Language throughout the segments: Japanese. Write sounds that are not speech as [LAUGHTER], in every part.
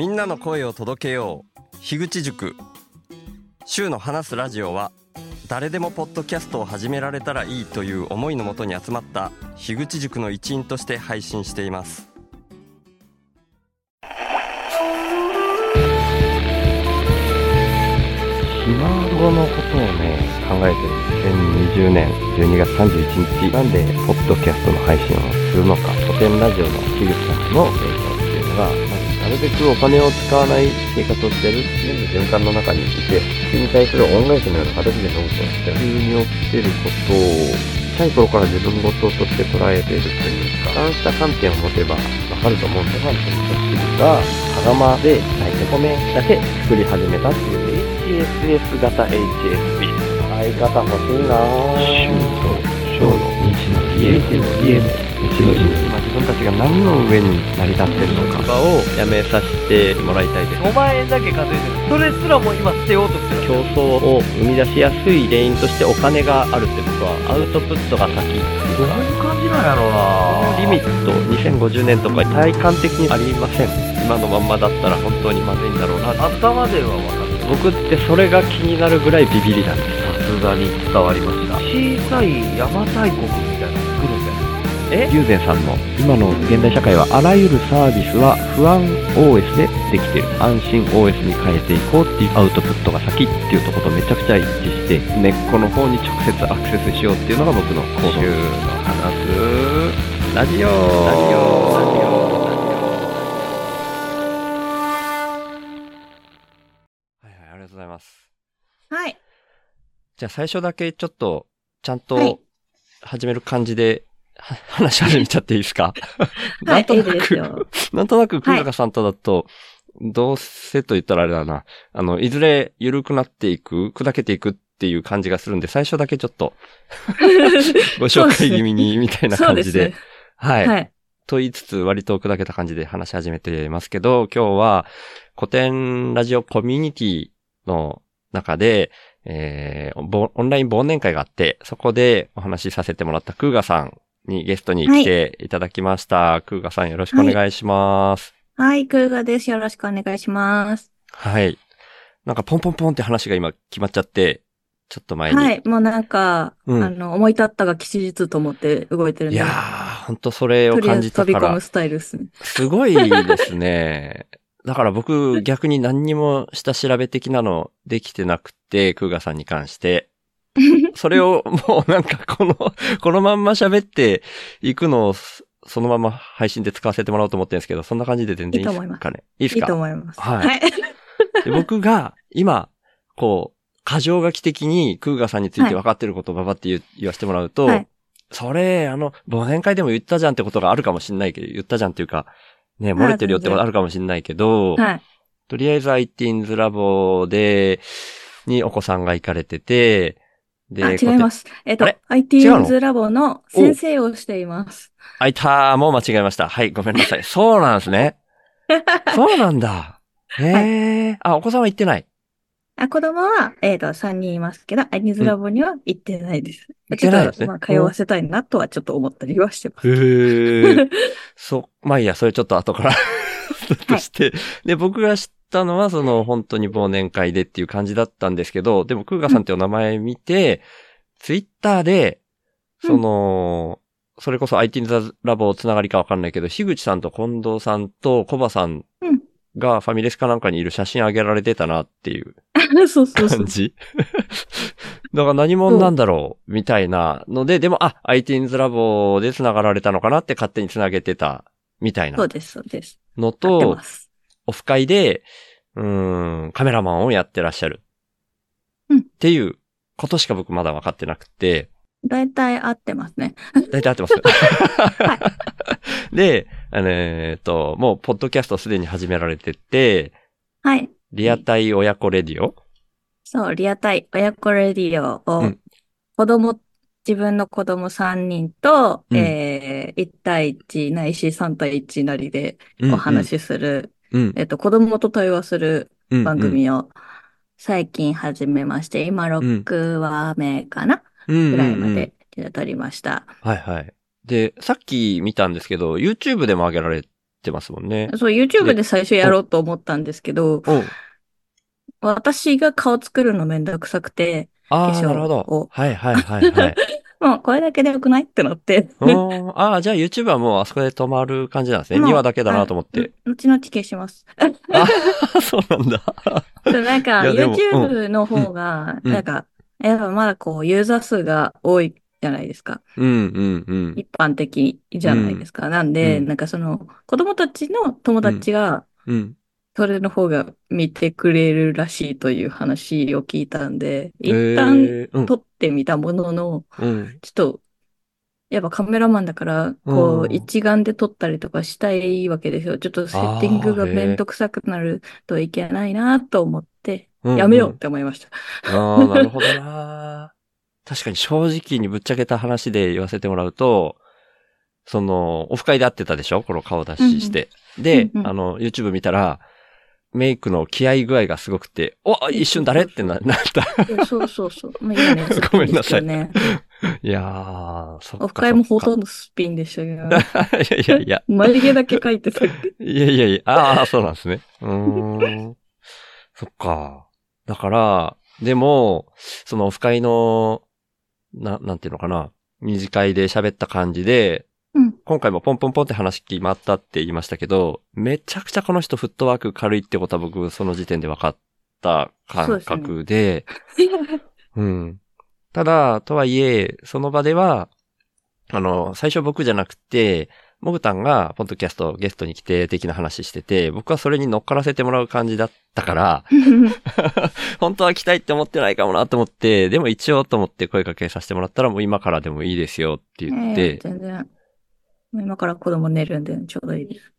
みんなの声を届けよう。樋口塾。週の話すラジオは誰でもポッドキャストを始められたらいいという思いのもとに集まった樋口塾の一員として配信しています。ひ孫のことをね、考えてる。2020年。12月31日、なんで、ポッドキャストの配信をするのか、古典ラジオの樋口さんの映像っていうのが、るべくお金を使わない生活をしてる、全部循環の中にいて、それに対する恩返しのような形でノートをして、急に起きてることを、小さい頃から自分事として捉えているというか、そうした観点を持てばわかると思うんで、ファンという人が、羽釜で炊いて米だけ作り始めたっていう HSS 型 HSP。相方欲しいなぁ。と小の日の家の家の日の今自分たちが何の上に成り立ってるのか。をやめさせてもらいたいです。5万円だけ稼いでるそれすらも今捨てようとしてる。競争を生み出しやすい原因としてお金があるって僕はアウトプットが先。どういう感じなんやろうな。リミット2050年とか体感的にありません。今のまんまだったら本当にまずいんだろうな。頭では分かる僕ってそれが気になるぐらいビビりなんです。さすがに伝わりました。小さい邪馬台国友禅さんの今の現代社会はあらゆるサービスは不安 OS でできてる。安心 OS に変えていこうっていうアウトプットが先っていうところとめちゃくちゃ一致して根っこの方に直接アクセスしようっていうのが僕の行動。週の話。すラジオ。ラジオ。はいはいありがとうございますはい。じゃあ最初だけちょっと、ちゃんはとい始める感じで、は話し始めちゃっていいですか？なはい、んとなく、よ。なんとなく、くんがかさんとだと、どうせと言ったらあれだな。あの、いずれ緩くなっていく、砕けていくっていう感じがするんで、最初だけちょっと、[LAUGHS] ご紹介気味に、みたいな感じで。で。はい。はい。と言いつつ、割と砕けた感じで話し始めてますけど、今日は古典ラジオコミュニティの中で、えーぼオンライン忘年会があって、そこでお話しさせてもらったクーガさんにゲストに来ていただきました。クーガさんよろしくお願いします。はい、クーガです。よろしくお願いします。はい。なんかポンポンポンって話が今決まっちゃって、ちょっと前に。はい、もうなんか、うんあの、思い立ったが吉日と思って動いてるんで。いやー、ほんとそれを感じたからず飛び込む。スタイルですね。すごいですね。[LAUGHS] だから僕逆に何にも下調べ的なのできてなくて、クーガさんに関して。[LAUGHS] それをもうなんかこの、このまんま喋っていくのをそそのまま配信で使わせてもらおうと思ってるんですけど、そんな感じで全然いいですかね？いいですか？いいと思います。はいはい。で僕が今、こう、過剰書き的にクーガさんについて分かってることをばばって言,、言わせてもらうと、はいそれ、あの、忘年会でも言ったじゃんってことがあるかもしんないけど、言ったじゃんっていうか、ね、漏れてるよってことあるかもしんないけど、はい。とりあえず ITINS ラボで、にお子さんが行かれてて、で。あ、違いますす。えっとあれ、違う IT's ラボの先生をしています。あいたー、もう間違えました。はい、ごめんなさい。[LAUGHS] そうなんですね。[LAUGHS] そうなんだ。へえ、あ、お子さんは行ってない？あ、子供は、えっと、3人いますけど、IT's ラボには行ってないです。行ってないですねちょっと、まあ、通わせたいなとはちょっと思ったりはしてます。へえ。[LAUGHS] そう、まあいいや、それちょっと後からとして。で、僕が知ったのは、その、本当に忘年会でっていう感じだったんですけど、でも、クーガさんってお名前見て、ツイッターで、その、それこそ IT ラボつながりかわかんないけど、樋口さんと近藤さんとコバさんうんがファミレスかなんかにいる写真あげられてたなっていう [LAUGHS] そうそうそう感。じ。[LAUGHS] だから何者なんだろう、みたいなので、でも、あ、ITINS ラボで繋がられたのかなって勝手に繋げてた、みたいなそうです、そうです。のと。オフ会で、うーん、カメラマンをやってらっしゃる。うんっていうことしか僕まだ分かってなくて、大体合ってますね。大体合ってます。[LAUGHS] で、あのえっと、もう、ポッドキャストすでに始められてて、はい。リアタイ親子レディオ？そう、リアタイ親子レディオをうん、子供、自分の子供3人と、うんえー、1対1ないし3対1なりでお話しする、うん、えっと、子供と対話するうん。番組を最近始めまして、今6話目かな、ぐぐらいまで撮りました。はいはい。で、さっき見たんですけど、YouTube でも上げられてますもんね。そう、YouTube で最初やろうと思ったんですけど、うん。私が顔作るのめんどくさくて、ああ、なるほどを。はいはいはいはい。[LAUGHS] もうこれだけでよくない？ってなって。うんああ、じゃあ YouTube はもうあそこで止まる感じなんですね。もう2話だけだなと思って。あ。後々消します。[LAUGHS] あそうなんだ。なんか、YouTube の方が、うんなんか、やっぱまだこう、ユーザー数が多いじゃないですか。うんうんうん。一般的じゃないですか。なんで、うんなんかその、子供たちの友達が、うん。それの方が見てくれるらしいという話を聞いたんで、一え旦ーうん撮ってみたものの、うん。ちょっと、やっぱカメラマンだから、こううん一眼で撮ったりとかしたいわけですよ。ちょっとセッティングがめんどくさくなるといけないなと思って、うんやめようって思いました。ああ、なるほどな。確かに正直にぶっちゃけた話で言わせてもらうと、その、オフ会で会ってたでしょ？この顔出しして。で、うんうんあの、YouTube 見たら、メイクの気合具合がすごくて、お一瞬誰？ってななった。そうそうそう。まあ、嫌なやつごめんなさいね。いやー、そっか。オフ会もほとんどスピンでしたけど、かいやいやいや、眉毛だけ描いてた。いやいやいや、ああ、そうなんですね。うーん。そっか。だから、でも、そのオフ会の、な、なんていうのかな。二次会で喋った感じで、うん今回もポンポンポンって話決まったって言いましたけど、めちゃくちゃこの人フットワーク軽いってことは僕その時点で分かった感覚で、うん。ただ、とはいえ、その場では、あの、最初僕じゃなくて、モグタンが、ポッドキャストゲストに来て的な話してて、僕はそれに乗っからせてもらう感じだったから、[LAUGHS] 本当は来たいって思ってないかもなと思って、でも一応と思って声かけさせてもらったら、もう今からでもいいですよって言っええて、全然。今から子供寝るんでちょうどいいです。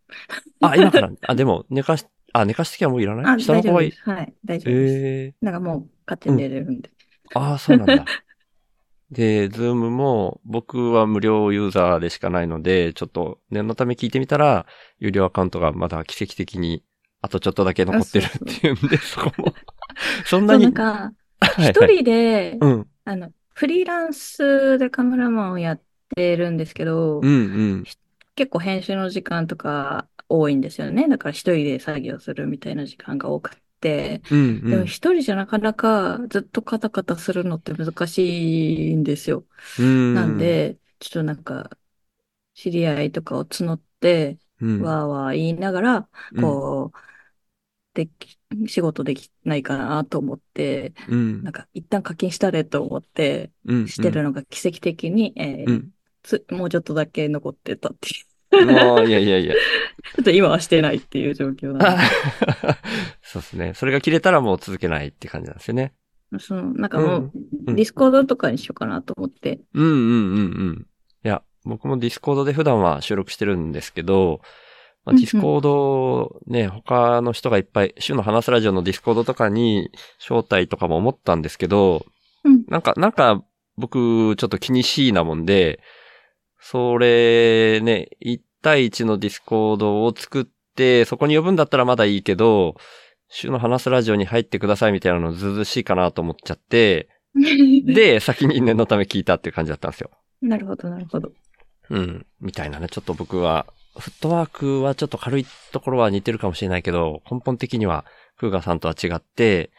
あ、今から、[LAUGHS] あ、でも、寝かし、あ、寝かしときはもういらなあ、い下の子がいい大丈夫で。す。はい、大丈夫です。ええなんかもう勝手に寝れるんで。ああ、そうなんだ。[LAUGHS] で、ズームも僕は無料ユーザーでしかないので、ちょっと念のため聞いてみたら、有料アカウントがまだ奇跡的に、あとちょっとだけ残ってるっていうんで、そこも。[LAUGHS] そんなに？なんか、はい一人で、うん。あの、フリーランスでカメラマンをやってるんですけど、うんうん。結構編集の時間とか多いんですよね。だから一人で作業するみたいな時間が多くて。うんうん。でも一人じゃなかなかずっとカタカタするのって難しいんですよ。うんなん、で、ちょっとなんか、知り合いとかを募って、うん、わーわー言いながら、こう、でき、仕事できないかなと思って、うん、なんか一旦課金したれと思って、うん、してるのが奇跡的に、えーうん。つ、もうちょっとだけ残ってたっていう。うん。もう、いやいやいや。[LAUGHS] ちょっと今はしてないっていう状況なんで。[LAUGHS] そうですね。それが切れたらもう続けないって感じなんですよね。その、なんかもう、うんディスコードとかにしようかなと思って。うんうんうんうん。いや、僕もディスコードで普段は収録してるんですけど、まあ、ディスコードね、他の人がいっぱい、週の話すラジオのディスコードとかに招待とかも思ったんですけど、うんなんか、なんか僕ちょっと気にしいなもんで、それね、1対1の Discord を作って、そこに呼ぶんだったらまだいいけど、週の話すラジオに入ってくださいみたいなのずうずうしいかなと思っちゃって、[LAUGHS] で、先に念のため聞いたっていう感じだったんですよ。なるほど、なるほど。うん。みたいなね。ちょっと僕は、フットワークはちょっと軽いところは似てるかもしれないけど、根本的には、フーガさんとは違って、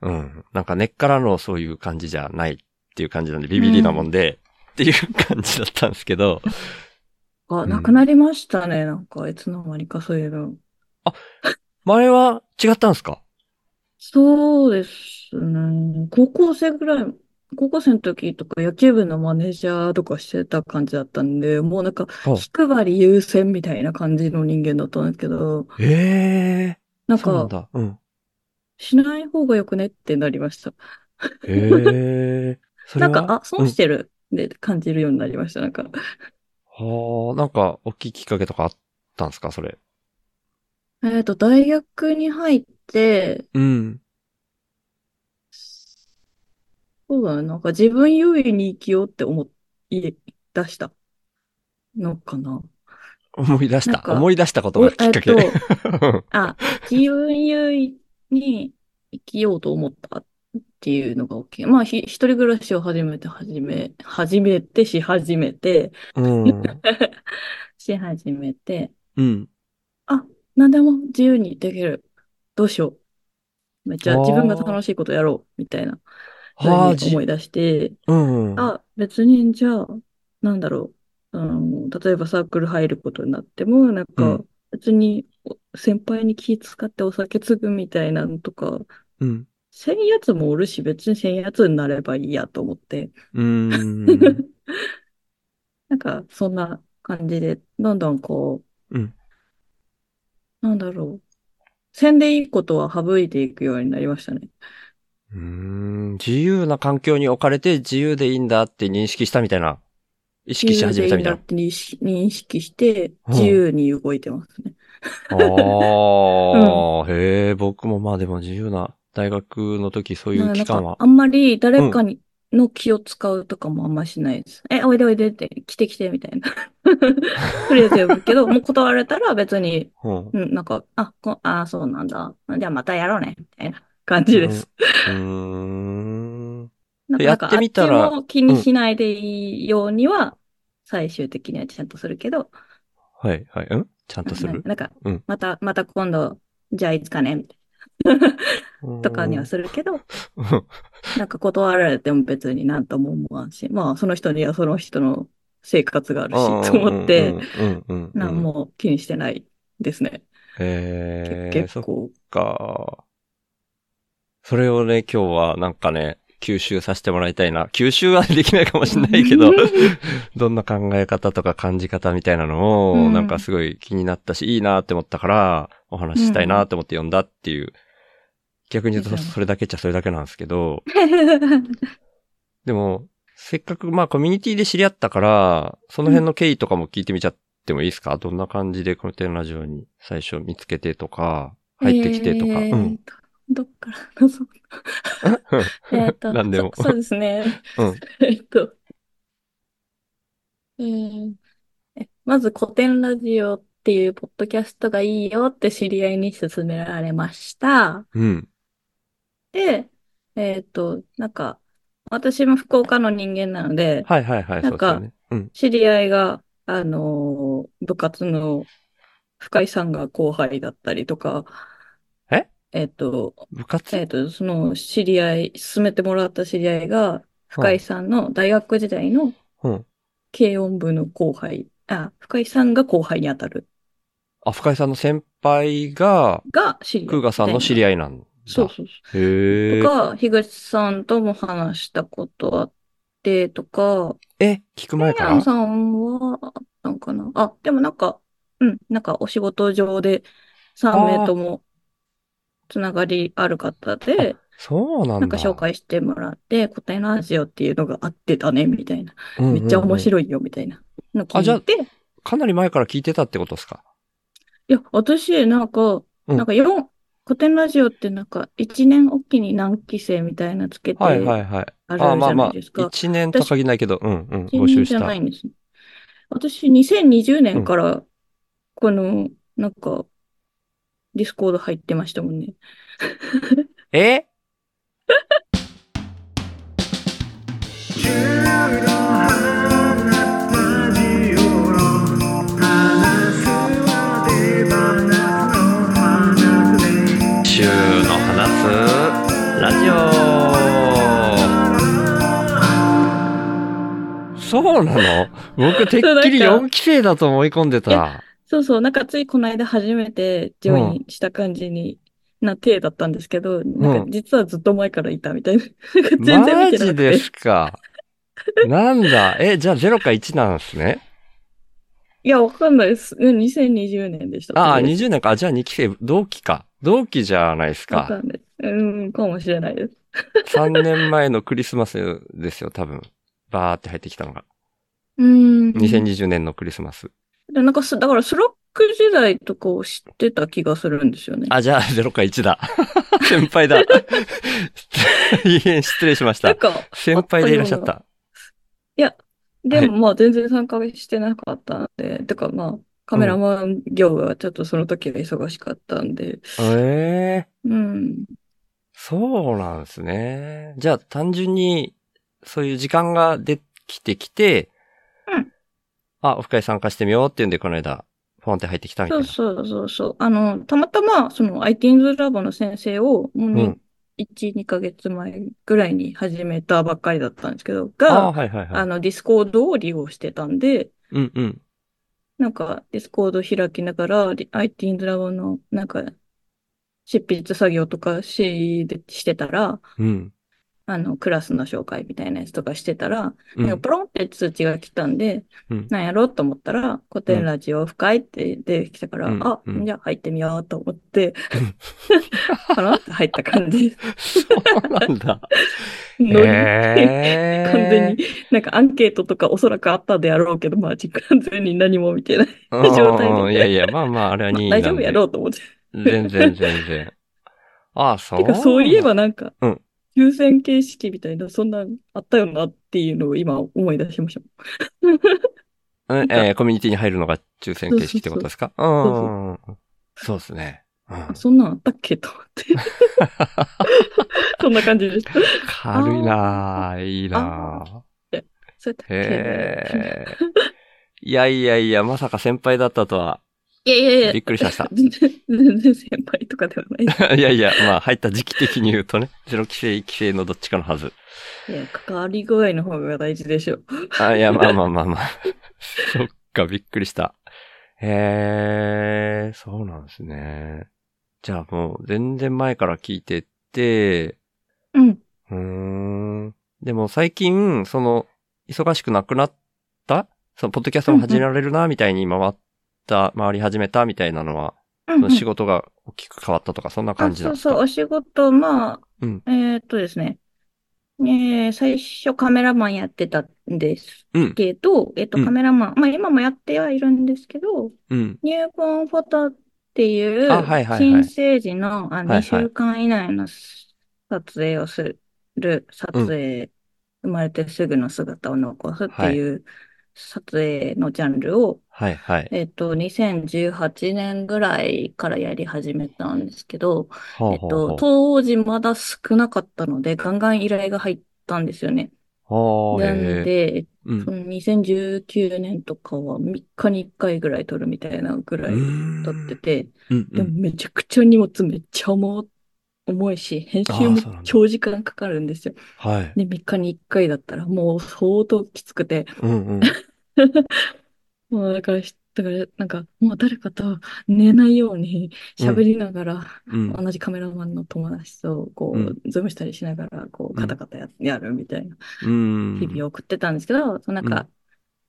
うん。なんか根っからのそういう感じじゃないっていう感じなんで、ビビりなもんで、っていう感じだったんですけど、あ、んなくなりましたね。なんか、いつの間にかそういうの。前は違ったんですか？そうですね。高校生ぐらい、高校生の時とか野球部のマネージャーとかしてた感じだったんで、もうなんか、あ気配り優先みたいな感じの人間だったんですけど、ええなんそうなんか、だ。うん。しない方がよくねってなりました。ええそれは？なんか、あ、損してるで感じるようになりました。なんか、うんはあ、なんか、大きいきっかけとかあったんですかそれ？えっと、大学に入って、うん。そうだね、なんか自分優位に生きようって思い出したのかな。思い出した。思い出したことがきっかけ。おえっあ、自分優位に生きようと思ったっていうのが大きい。まあ、ひ一人暮らしを始めて、始め、始めて、し始めて、うん。[LAUGHS] し始めて、うん。何でも自由にできる。どうしよう。めっちゃ自分が楽しいことやろう。みたいな。ふはあ、うにじ思い出して、うんうん。あ、別にじゃあ、なんだろう。あの、例えばサークル入ることになっても、なんうかん、別に先輩に気使ってお酒継ぐみたいなのとか、うん。せんやつもおるし、別にせんやつになればいいやと思って。うーん。[LAUGHS] なんか、そんな感じで、どんどんこう、うんなんだろう。せんでいいことは省いていくようになりましたね。うーん自由な環境に置かれて自由でいいんだって認識したみたいな。意識し始めたみたいな。自由でいいんだって認識して、うん自由に動いてますね。ああ、[LAUGHS] へえ、僕もまあでも自由な大学の時そういう期間は？あんまり誰かに、の気を使うとかもあんましないです。え、おいでおいでって、来て来て、みたいな。[LAUGHS] とりあえず呼ぶけど、[LAUGHS] もう断られたら別に、うん。うん、なんか、あ、こあ、そうなんだ。じゃあまたやろうね、みたいな感じです。うーん。なんか、やってみたら気にしないでいいようには、最終的にはちゃんとするけど、はい、はい。うん？ちゃんとする？なんかうん、また、また今度、じゃあいつかね、みたいな、[LAUGHS] とかにはするけど、うんなんか断られても別になんとも思わんし、まあその人にはその人の生活があるし、と思って、うんうんうんうん。なんも気にしてないですね。へえ、そっ結構。か。それをね、今日はなんかね、吸収させてもらいたいな。吸収はできないかもしれないけど、[LAUGHS] どんな考え方とか感じ方みたいなのを、うんなんかすごい気になったし、いいなって思ったから、お話ししたいなって思って読んだっていう。逆に言うとそれだけっちゃそれだけなんですけど、[LAUGHS] でも、せっかくまあコミュニティで知り合ったから、その辺の経緯とかも聞いてみちゃってもいいですか、どんな感じでこのテンラジオに最初見つけてとか、入ってきてとか。えーうん。どっからのぞ [LAUGHS] えっと、何でもそそうですね。うん。[LAUGHS] えっと、えーえまず古典ラジオっていうポッドキャストがいいよって知り合いに勧められました。うん。で、えっと、なんか、私も福岡の人間なので、はいはいはい、なんかそうですよね。うん。知り合いが、あのー部活の深井さんが後輩だったりとか、え？えっと、部活？えっと、その知り合い、勧めてもらった知り合いが、深井さんの大学時代のうん。軽音部の後輩、あ、深井さんが後輩に当たるあ、深井さんの先輩が、が知り合い。クーガさんの知り合い。なんだ。そうそうそへえう。と。か、樋口さんとも話したことあって、とか、え、聞く前から？さんは、なんかな？あ、でもなんか、うん、なんかお仕事上で3名ともつながりある方で、そうなんだ。なんか紹介してもらって、答えラジオっていうのがあってたね、みたいな。うんうんうんめっちゃ面白いよ、みたいなの聞あじゃあいて、いかなり前から聞いてたってことですか？や、私、なんか、うんなんか4、古典ラジオってなんか1年おきに何期生みたいなつけて、はいはいはい。あるじゃあまあまあ、ないですか。一年とは限らないけど、うんうん、一募集した年じゃな。いんですね。私、2020年から、この、なんか、ディスコード入ってましたもんね。え？週 [LAUGHS] そうなの？僕てっきりそうなんか4期生だと思い込んでた。そうそう、なんかついこの間初めてジョインした感じにな体だったんですけど、なんか実はずっと前からいたみたいな。全然マ見てなくて。ジですか？なんだ？え、じゃあ0か1なんですね？いや、わかんないです。うん2020年でした。ああ、とりえず20年か。あじゃあ2期生、同期か。同期じゃないですか。わかんない。うん、かもしれないです。3年前のクリスマスですよ、多分。バーって入ってきたのが。うん。2020年のクリスマス。でなんかす、だから Slack 時代とかを知ってた気がするんですよね。あ、じゃあ0か1だ。[LAUGHS] 先輩だ。[LAUGHS] いいえ、失礼しました。先輩でいらっしゃった。でもまあ全然参加してなかったんで、てかまあ、カメラマン業務はちょっとその時は忙しかったんで、ええうん。そうなんですね。じゃあ単純に、そういう時間ができてきて、うんあ、オフ会参加してみようっていうんで、この間、ポンって入ってきたみたいな。そうそうそうそう。あの、たまたま、その IT's ラボの先生を、もうにうん1、2ヶ月前ぐらいに始めたばっかりだったんですけど、ああ、が、はいはいはい。あの、 Discord を利用してたんで、うんうん。なんか、 Discord 開きながら、リ IT's ラボの、なんか、執筆作業とかし、でしてたら、うん。あの、クラスの紹介みたいなやつとかしてたら、うん。なんかポロンって通知が来たんで、うんなんやろ？うと思ったら、コテンラジオオフ会って出てきたから、うんあ、うんじゃあ入ってみようと思って、かなって入った感じ。そうなんだ。[LAUGHS] ノリへー完全に、なんかアンケートとかおそらくあったであろうけど、まあ、完全に何も見てない。状態でうんいやいや、まあまあ、あれは [LAUGHS] まあ任意大丈夫やろうと思って。[LAUGHS] 全然全然。ああ、そう。てか、そういえばなんかうん、抽選形式みたいな、そんなあったよなっていうのを今思い出しました。うん、えーコミュニティに入るのが抽選形式ってことですか？うん。そうですね。うんそんなんあったっけと思って。[LAUGHS] そんな感じでした。軽いなぁ、いいなぁ。そうやったっけへえ。いやいやいや、まさか先輩だったとは。いやいやいや。びっくりしました [LAUGHS] 全然、全然先輩とかではない。[LAUGHS] いやいや、まあ入った時期的に言うとね、ゼロ規制、規制のどっちかのはず。いや、関わり具合の方が大事でしょ。あ、いや、まあまあまあまあ。[LAUGHS] そっか、びっくりした。へえ、そうなんですね。じゃあもう全然前から聞いてって、うん。うーん。でも最近、その、忙しくなくなった？その、ポッドキャストも始められるな、みたいに回った、回り始めた、みたいなのは、うんうん。その仕事が大きく変わったとか、そんな感あ、そうそう、じなんですか？お仕事、まあ、うん。えーっとですね。えー最初カメラマンやってたんですうん、けど、えっと、うん。カメラマン、まあ今もやってはいるんですけど、うん。ニューボーンフォトっていう、新生児のあはいはい。2週間以内の撮影をする、撮影、生まれてすぐの姿を残すっていう撮影のジャンルを、はいはい。えっと、2018年ぐらいからやり始めたんですけど、えっほうほうほと、う当時まだ少なかったので、ガンガン依頼が入ったんですよね。ほうなんへえ。で、うんその2019年とかは3日に1回ぐらい撮るみたいなぐらい撮ってて、うんうでもん。めちゃくちゃ荷物めっちゃ重重いし、編集もあーそうなんだ長時間かかるんですよ。はい。で、3日に1回だったらもう相当きつくて、うんうん。[LAUGHS] もうだから、だからなんかもう誰かと寝ないように喋りながら、うん。同じカメラマンの友達とこうんう、ズームしたりしながら、こう、カタカタややるみたいなうん。日々を送ってたんですけど、そのなんか、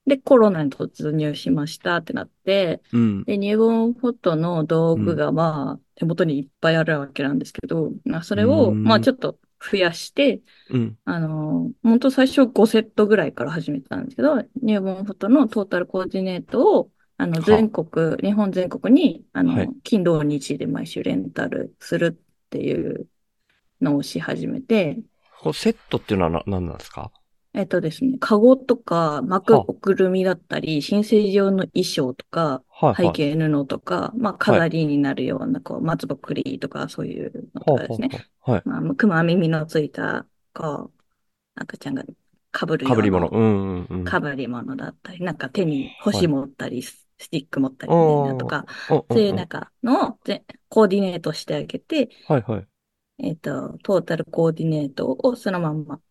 で、コロナに突入しましたってなって、うん。で、入門フォトの道具がまあ、手元にいっぱいあるわけなんですけど、まあ、それを、うん。まあ、ちょっと増やして、うん。あの、本当最初5セットぐらいから始めたんですけど、入門フォトのトータルコーディネートを、あの、は。全国、日本全国に、あの、はい。金土日で毎週レンタルするっていうのをし始めて、セットっていうのはな何なんですか？えっとですね、カゴとか巻くはあおくるみだったり、新生児用の衣装とか、はいはい。背景布とか、まあ飾りになるような、こう、松ぼっくりとか、そういうのとかですね。ほうはい。まあ、熊耳のついた、こう、赤ちゃんが被るようかぶり物。なうんうんうん。被り物だったり、なんか手に星持ったり、スティック持ったりみたいなとか、うんうんうんそういうなんかのをぜコーディネートしてあげて、はいはい。えっと、トータルコーディネートをそのまんま、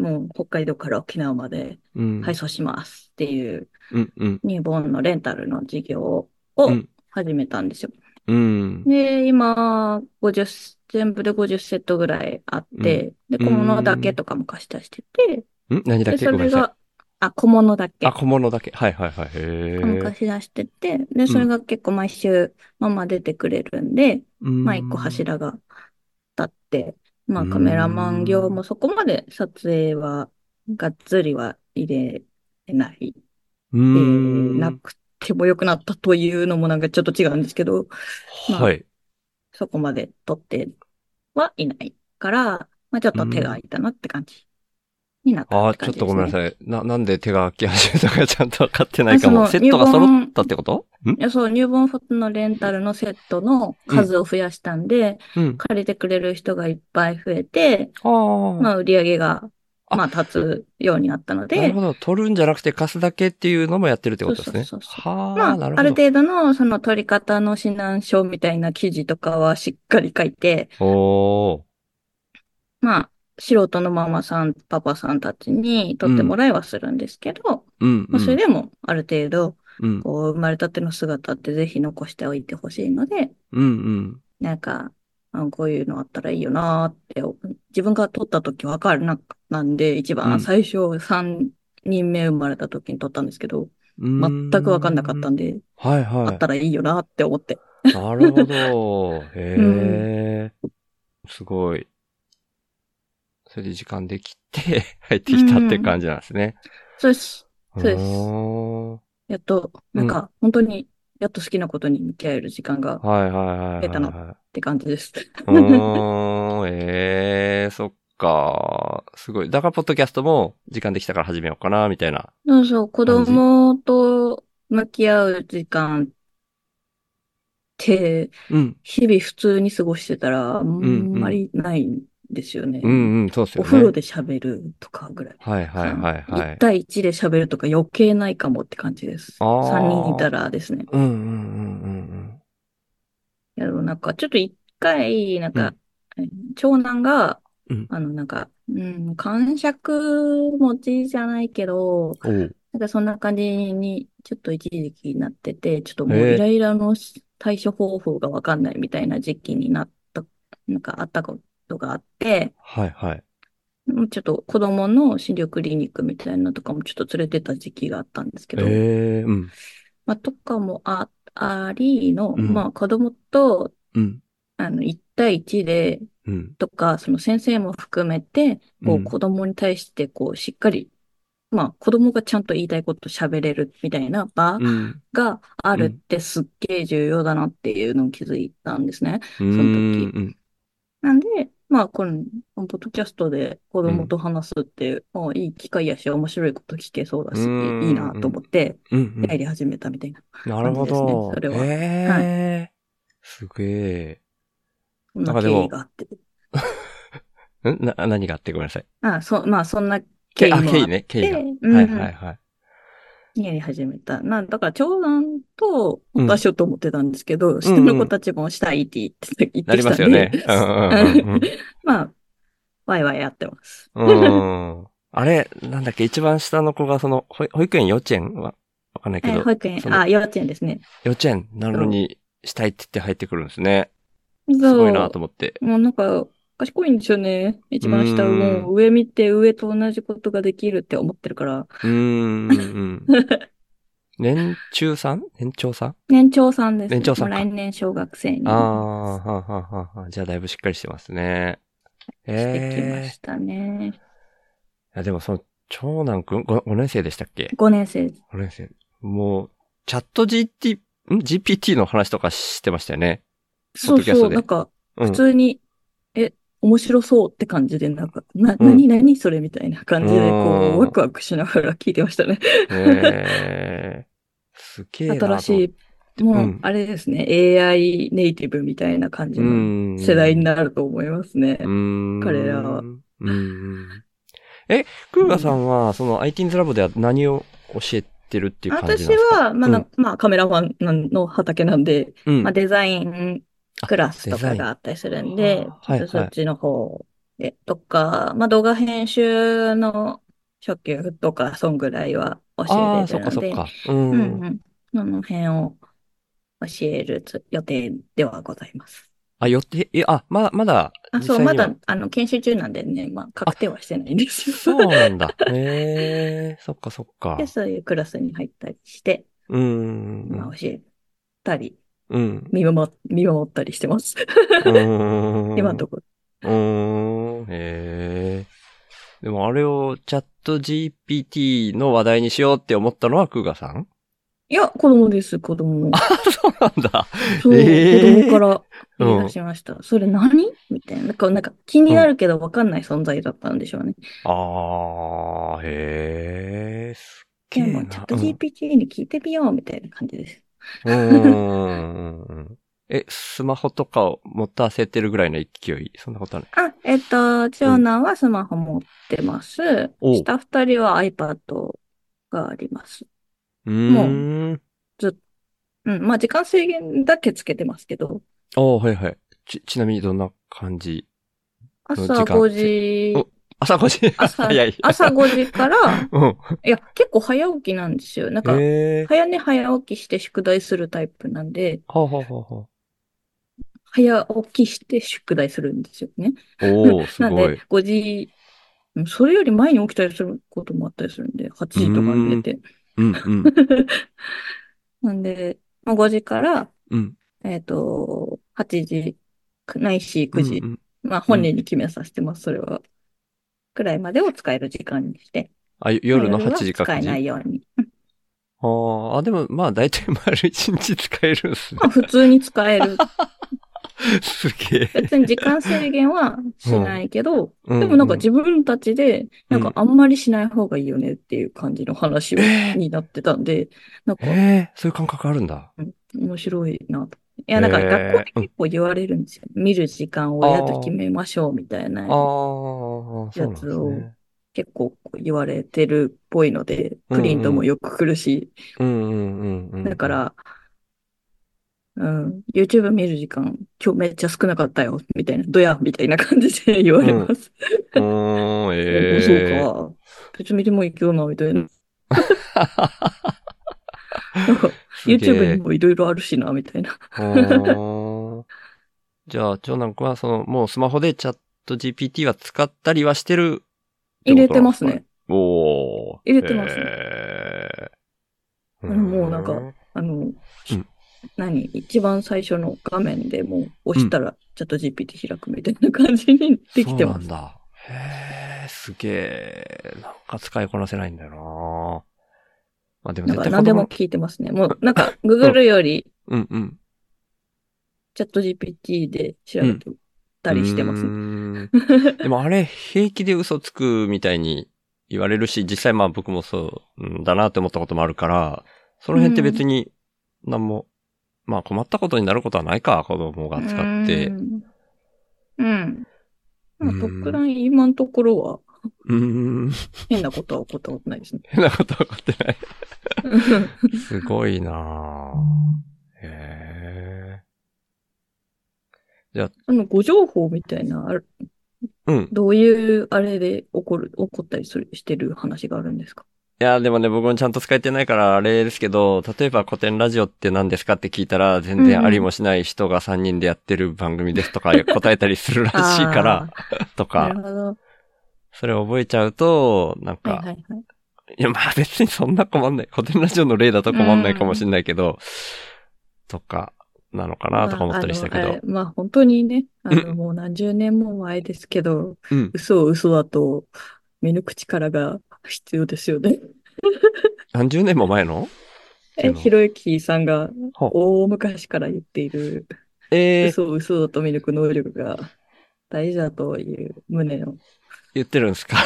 もう北海道から沖縄までうん。配送しますっていううんうん。ニューボーンのレンタルの事業をうん始めたんですよ。うん。で、今、50、全部で50セットぐらいあって、で、小物だけとかも貸し出してて、ん何だで、け。それが、あ、小物だけあ、小物だけ。はいはいはい。へえ。貸し出してて、で、それが結構毎週、ママ出てくれるんで、うんまあ、一個柱が立って、まあ、うんカメラマン業もそこまで撮影は、がっつりは入れない、うえーん。なくてもよくなったというのもなんかちょっと違うんですけど、まあはい。そこまで撮ってはいないから、まあ、ちょっと手が空いたなって感じになったああ、って感じですね。ちょっとごめんなさい。な、なんで手が空き始めたかちゃんと分かってないかも。セットが揃ったってこと？ん？いや、そう、入門フォトのレンタルのセットの数を増やしたんで、うん。借りてくれる人がいっぱい増えて、ああ。まあ、売り上げがあまあ、立つようになったのでなるほ、ど。取るんじゃなくて貸すだけっていうのもやってるってことですね。そうそうそうはあ、まあ、なるほど。ある程度のその取り方の指南書みたいな記事とかはしっかり書いて、おー。まあ、素人のママさん、パパさんたちに取ってもらいはするんですけど、うん、まあ、それでもある程度、うん、こう、生まれたての姿ってぜひ残しておいてほしいので、うん、うん。なんか、あこういうのあったらいいよなーって、自分が取った時分かるなかったんで、一うん番最初3人目生まれた時に取ったんですけど、全全く分かんなかったんで、はいあはったらいいよなって思って。い。なるほど。[LAUGHS] へえ、すごい。それで時間できて、[LAUGHS] 入ってきたって感じなんですね。そうです。そうですはやっと、なんか、本当に、やっと好きなことに向き合える時間がはいはいはい。出たなて感じです。うええそっか。すごい。だから、ポッドキャストも時間できたから始めようかな、みたいな。そうそう、子供と向き合う時間って、うん。日々普通に過ごしてたら、あんんまりないんですよね。うんうん、そうですよね。お風呂で喋るとかぐらい。はいはいはいはい1。対1で喋るとか余計ないかもって感じです。あー3人いたらですね。うんうんうんうんいや、でもなんか、ちょっと一回、なんか、長男が、うんあの、なんか、うん、感触持ちじゃないけど、なんかそんな感じに、ちょっと一時期になってて、ちょっともうイライラの対処方法がわかんないみたいな時期になった、なんかあったことがあって、はいはい。ちょっと子供の心療クリニックみたいなのとかもちょっと連れてった時期があったんですけど、ええうん。まあ、とかもあ、ありの、うんまあ、子供と、うん。あの、1対1で、うん。とか、その先生も含めて、こううん子供に対して、こう、しっかり、まあ、子供がちゃんと言いたいこと喋れるみたいな場うん。があるってすっげえ重要だなっていうのを気づいたんですね。うん。その時うん。なんで、まあ、この、ポッドキャストで子供と話すって、まあ、いい機会やし、面白いこと聞けそうだし、うんいいなと思って、うん。やり始めたみたいな。なるほど。感じですねそれはええすげえ。そんなんなかでも経緯があって。[LAUGHS] ん？な、何があって？ごめんなさい。あ、そう、まあ、そんな経緯もあって、経緯ね。経緯が。うんはいはいはい。やり始めた。なんだから、長男と、うん本当はしようと思ってたんですけど、下の子たちもしたいって言って言ってなりきたんますよねまあ、ワイワイやってます。あれ、なんだっけ、一番下の子がその、保保育園、幼稚園は？わかんないけど、え保育園あ、幼稚園ですね。幼稚園なのにしたいって言って入ってくるんですね。すすごいなと思って。もうなんか、賢いんですよね。一番下、うんもう上見て上と同じことができるって思ってるから、うーん。うん [LAUGHS] 年中さん？年長さん？年長さんです。年長さん来年小学生にああ、はあ、はあはあはあ、じゃあだいぶしっかりしてますね。してきまええしたね。いや、でもその、長男くん？5, 5年生でしたっけ？5年生。?5 年生。もう、チャット GT、ん ?GPT の話とかしてましたよね。そうそう、なんか、うん普。通に、え、面白そうって感じで、なんか、な、うんなになにそれみたいな感じで、こうんう、ワクワクしながら聞いてましたね。ええすげえ。新しい、もう、うんあれですね、AI ネイティブみたいな感じうのん。世代になると思いますね。うん。彼らはうん。え、クーガさんは、その IT's ラボでは何を教えてるっていう感じ私なんですか？は、まあ、なまあ、カメラマンの畑なんで、うんまあ、デザインクラスとかがあったりするんで、はいはいそっちの方で、とか、まあ、動画編集の初級とか、そんぐらいは教えてるので、そっかそっか。う。うんんうん。その辺を教えるつ予定ではございます。あ、予定、え、あ、まだ、まだ、あ、そう、まだ、あの、研修中なんでね、まあ、確定はしてないんですよ。そうなんだ。へえ、そっかそっかで、。そういうクラスに入ったりして、うん。まあ、教えたり、うん。見守、見守ったりしてます。うん。今のところ。うーん。へえ。でもあれをチャット GPT の話題にしようって思ったのはクーガさん？いや、子供です、子供。そうなんだ。そう、えー子供から言い出しました。それ何？みたいな。なんか、なんか気になるけど分かんない存在だったんでしょうね。ああ、へえ、すっでも、げえな。チャット GPT に聞いてみよう、みたいな感じです。うん。うんうんうんえ、スマホとかを持たせてるぐらいの勢い？そんなことはないあ、えっと、長男はスマホ持ってます。おう下二人は iPad があります。うーん。うん。まあ、時間制限だけつけてますけど、ああ、はいはい。ち、ちなみにどんな感じ朝時間？5時、お朝5時朝早い。朝5時から、うん。いや、結構早起きなんですよ。なんか、ええ早寝早起きして宿題するタイプなんで、はあ、はあは早起きして宿題するんですよね。あ、おー、すなんでごい。、5時、うんそれより前に起きたりすることもあったりするんで、8時とかに寝て。うん、うん、[LAUGHS] なんで、まあ、5時から、うん。えっと、8時、ないし9時、うんうんまあ本人に決めさせてます、それは。くらいまでを使える時間にして。あ、夜のまあ8時か9使えない時。ように。あーあ、でも、まあ、大体丸1日使えるんすねま。あ普通に使える。[LAUGHS] すげえ。別に時間制限はしないけど、うんでもなんか自分たちで、なんかあんまりしない方がいいよねっていう感じの話をえーになってたんで、なんかええそういう感覚あるんだ。面白いなと。いや、なんかえー学校で結構言われるんですよ。見る時間を親と決めましょうみたいなああ、そうなんですやつをね。結構言われてるっぽいので、クリントもよく来るし、うんうんうんうん。だか、ら、うん、YouTube 見る時間、今日めっちゃ少なかったよ、みたいな、どや、みたいな感じで言われます。うーん、えええ [LAUGHS] そうか。別に見てもいいけどな、みたいな。なんか、YouTube にもいろいろあるしな、みたいな。[LAUGHS] じゃあ、長男くんは、その、もうスマホでチャット GPT は使ったりはしてる入れてますね。おー入れてますねへーもうなんかあの、何？一番最初の画面でもう押したら、チャット GPT 開くみたいな感じにできてます。そうなんだ。へえ、すげえ。なんか使いこなせないんだよなまあでもなん絶対何でも聞いてますね。もう、なんか、[LAUGHS] Google よりうんうん。チャット GPT で調べてたりしてますう。ーんでもあれ、平気で嘘つくみたいに言われるし、実際まあ僕もそううんだなって思ったこともあるから、その辺って別に何も、まあ困ったことになることはないか、子供が使ってう。ん。うん。まあ、うん特段今のところはうーん。変なことは起こったことないですね。変なことは起こってない。[LAUGHS] すごいなぁ。へあの、誤情報みたいな、あるえ。うん。どういうあれで起こる、起こったりする、してる話があるんですか？いや、でもね、僕もちゃんと使えてないからあれですけど、例えば古典ラジオって何ですかって聞いたら、全然ありもしない人が3人でやってる番組ですとか答えたりするらしいから、[LAUGHS] となるか、ほど。それを覚えちゃうと、なんか、はいはいはい。いや、まあ別にそんな困んない。古典ラジオの例だと困んないかもしれないけど、とか、なのかなとか思ったりしたけどまああ。まあ本当にね、あの、うもう何十年も前ですけど、うん。嘘を嘘だと見抜く力が必要ですよね。何十年も前の？[LAUGHS] え、ひろゆきさんがは大昔から言っているえー、嘘を嘘だと見抜く能力が大事だという旨を言ってるんですか？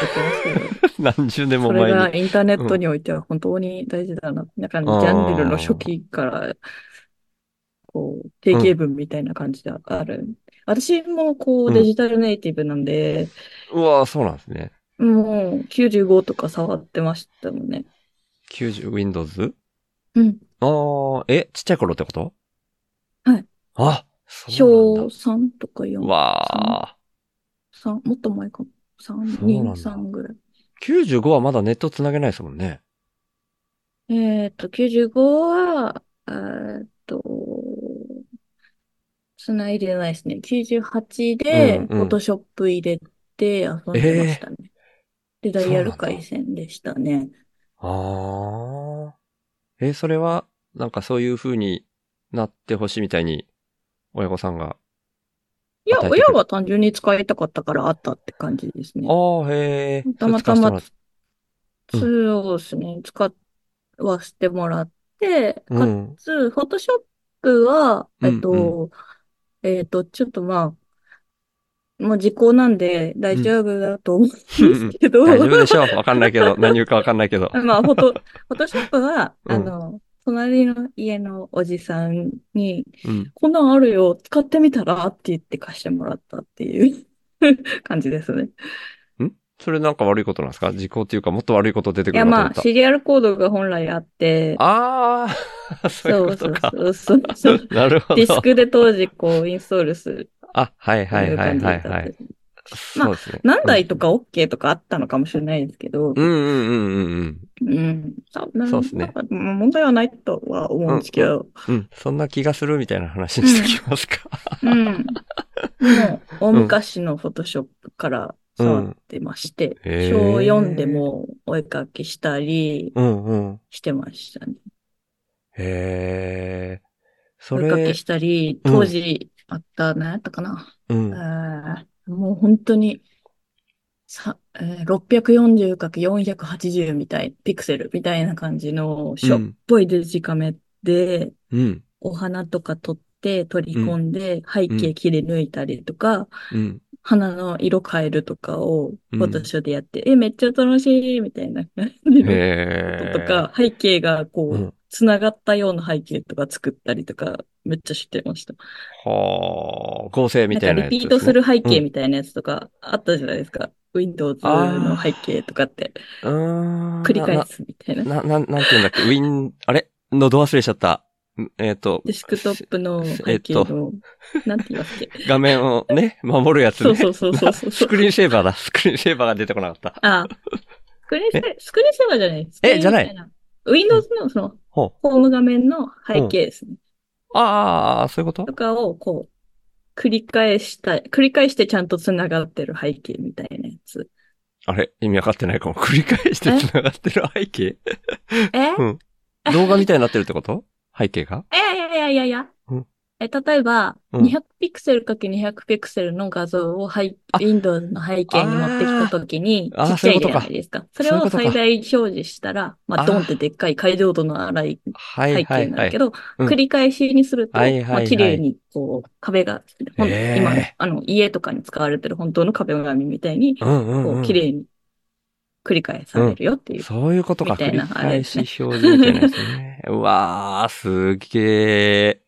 何十年もそれ前に。がインターネットにおいては本当に大事だな。なんか、ジあーャンルの初期から、こう、定型文みたいな感じである。私もこううんデジタルネイティブなんで、うわそうなんですね。もう95とか触ってましたもんね。90、Windows? うん。ああ、え、ちっちゃい頃ってこと？はい。あ、そう小なん3とか4、だ。わあ。3、もっと前かも。3、そうなん2、だ3ぐらい。95はまだネットつなげないですもんね。えっと、95は、えーっと、繋いでないですね。98で、うんうんフォトショップ入れて遊んでましたね。で、ダイヤル回線でしたね。ああ。え、それは、なんかそういう風になってほしいみたいに、親御さんが。いや、親は単純に使いたかったからあったって感じですね。ああ、へえ。たまたまそうですね。使わせてもらって、かうん。つ、フォトショップは、うんえっと、えっと、ちょっとまあ、もう時効なんで大丈夫だと思うんですけど、大丈夫でしょう。わかんないけど。何言うかわかんないけど。[LAUGHS] まあ、フォト、フォトショップは、うんあの、隣の家のおじさんに、うん。こんなんあるよ、使ってみたら？って言って貸してもらったっていう [LAUGHS] 感じですね。それなんか悪いことなんですか？時効っていうかもっと悪いこと出てくいや、まあ。シリアルコードが本来あって、ああ、[LAUGHS] そう。そうそうそうそう。[LAUGHS] なるほど。ディスクで当時こうインストールするあ、はいとはいはいはいはい。まあ。何台とか OK とかあったのかもしれないですけど、うんうんうんうんうん。うん。そうっすね問題はないとは思うんですけど、うん。そんな気がするみたいな話にしておきますか。うん。もう、大昔のフォトショップから触ってまして、うんへー小4でもお絵かきしたりうんうん。してましたね。へえ。そお絵かれき、したり、うん当時あった、何やったかな。うん。もう本当に、さ、えー 640×480 みたい、ピクセルみたいな感じの、しょっぽいデジカメで、うん。お花とか撮って取り込んで、背景切り抜いたりとか、うん。花の色変えるとかを、うんフォトショーでやって、え、めっちゃ楽しいみたいな感じの。こととか、背景がこう、うんつながったような背景とか作ったりとか、めっちゃ知ってました。はあ、合成みたいなやつね。かリピートする背景うんみたいなやつとかあったじゃないですか。Windows の背景とかってうーん。繰り返すみたいな。な、な、ななんて言うんだっけ？ウィン、あれ？喉忘れちゃった。んえっ、と、デスクトップのえ背っと景の、なんて言いますっけ？画面をね、守るやつね。そうそうそうそうそうスクリーンシェーバーだ。スクリーンシェーバーが出てこなかった。あ、スクリーンセー、スクリーンセーバーじゃない？スクリーンじゃない Windows のその。ホーム画面の背景ですね。ああ、そういうこと？とかを、こう、繰り返したい、繰り返してちゃんと繋がってる背景みたいなやつ。あれ？意味わかってないかも。繰り返して繋がってる背景？え？うん動画みたいになってるってこと？背景が？いやいやいやいやいやうん。え、例えば、うん200ピクセルかけ200ピクセルの画像を背あ Windows の背景に持ってきたときに、あーちっちゃいじゃないですか。それをそういうことか最大表示したら、まあ、あードンってでっかい解像度の荒いはい背はいはい景になるけ。ど、うん繰り返しにすると、はいはいはいまあ、綺麗に、こう、壁が、今、あの、家とかに使われてる本当の壁紙みたいに、うんうん、こう、うん。綺麗に繰り返されるよっていう。そういうことか。みたいなあれ返ですねし表示みたいなやつね。うわー、すげー。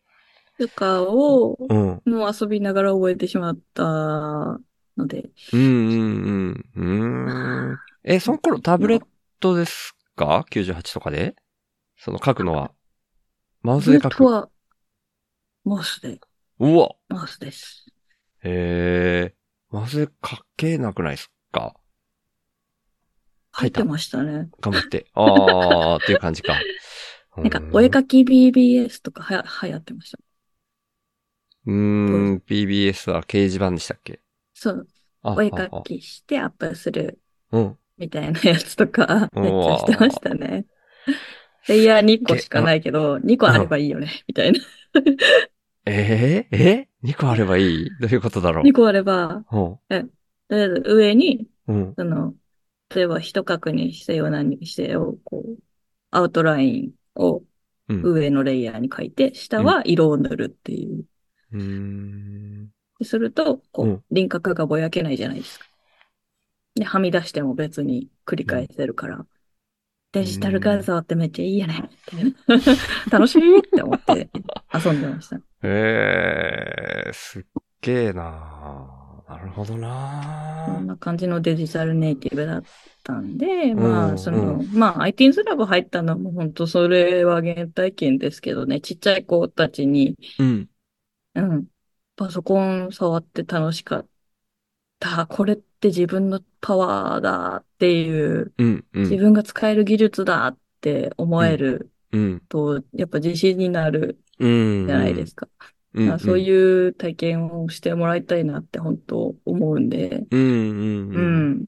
とかを、うん。もう遊びながら覚えてしまったので、うんうんうん。うーん。え、その頃タブレットですか ?98 とかで？その書くのは。マウスで書く？本当は、マウスで、うわマウスです。へえ。マウスで書けなくないですか？書いてましたね。頑張って。[LAUGHS] あーっていう感じか。なんか、お絵かき BBS とかはや流行ってました。うーん、BBS は掲示板でしたっけ？そう、あお絵かああきしてアップするうん。みたいなやつとか、うめっわちゃしてましたね。レイヤー2個しかないけど、2個あればいいよね、みたいな。えー、え ?2 個あればいい？どういうことだろう？2個あれば、うん。とりあえず上に、うん。その、例えば一角にしてよ何にしてよ、こう、アウトラインをうん。上のレイヤーに書いて、下は色を塗るっていう。うーん。ですると、こうんう、輪郭がぼやけないじゃないですか。で、はみ出しても別に繰り返せるから。デジタル画像ってめっちゃいいよね。っ [LAUGHS] て楽しいって思って [LAUGHS] 遊んでました。えー、すっげえななるほどこんなな感じのデジタルネイティブだったんで、んまあ、その、まあ、IT's ラブ入ったのも本当それは原体験ですけどね、ちっちゃい子たちに、うん。うん、パソコン触って楽しかった。これって自分のパワーだっていう、うん。うん。自分が使える技術だって思えるうん。と、やっぱ自信になるうん。じゃないですか。うん。まあそういう体験をしてもらいたいなって本当思うんで、うん。うん。ううん。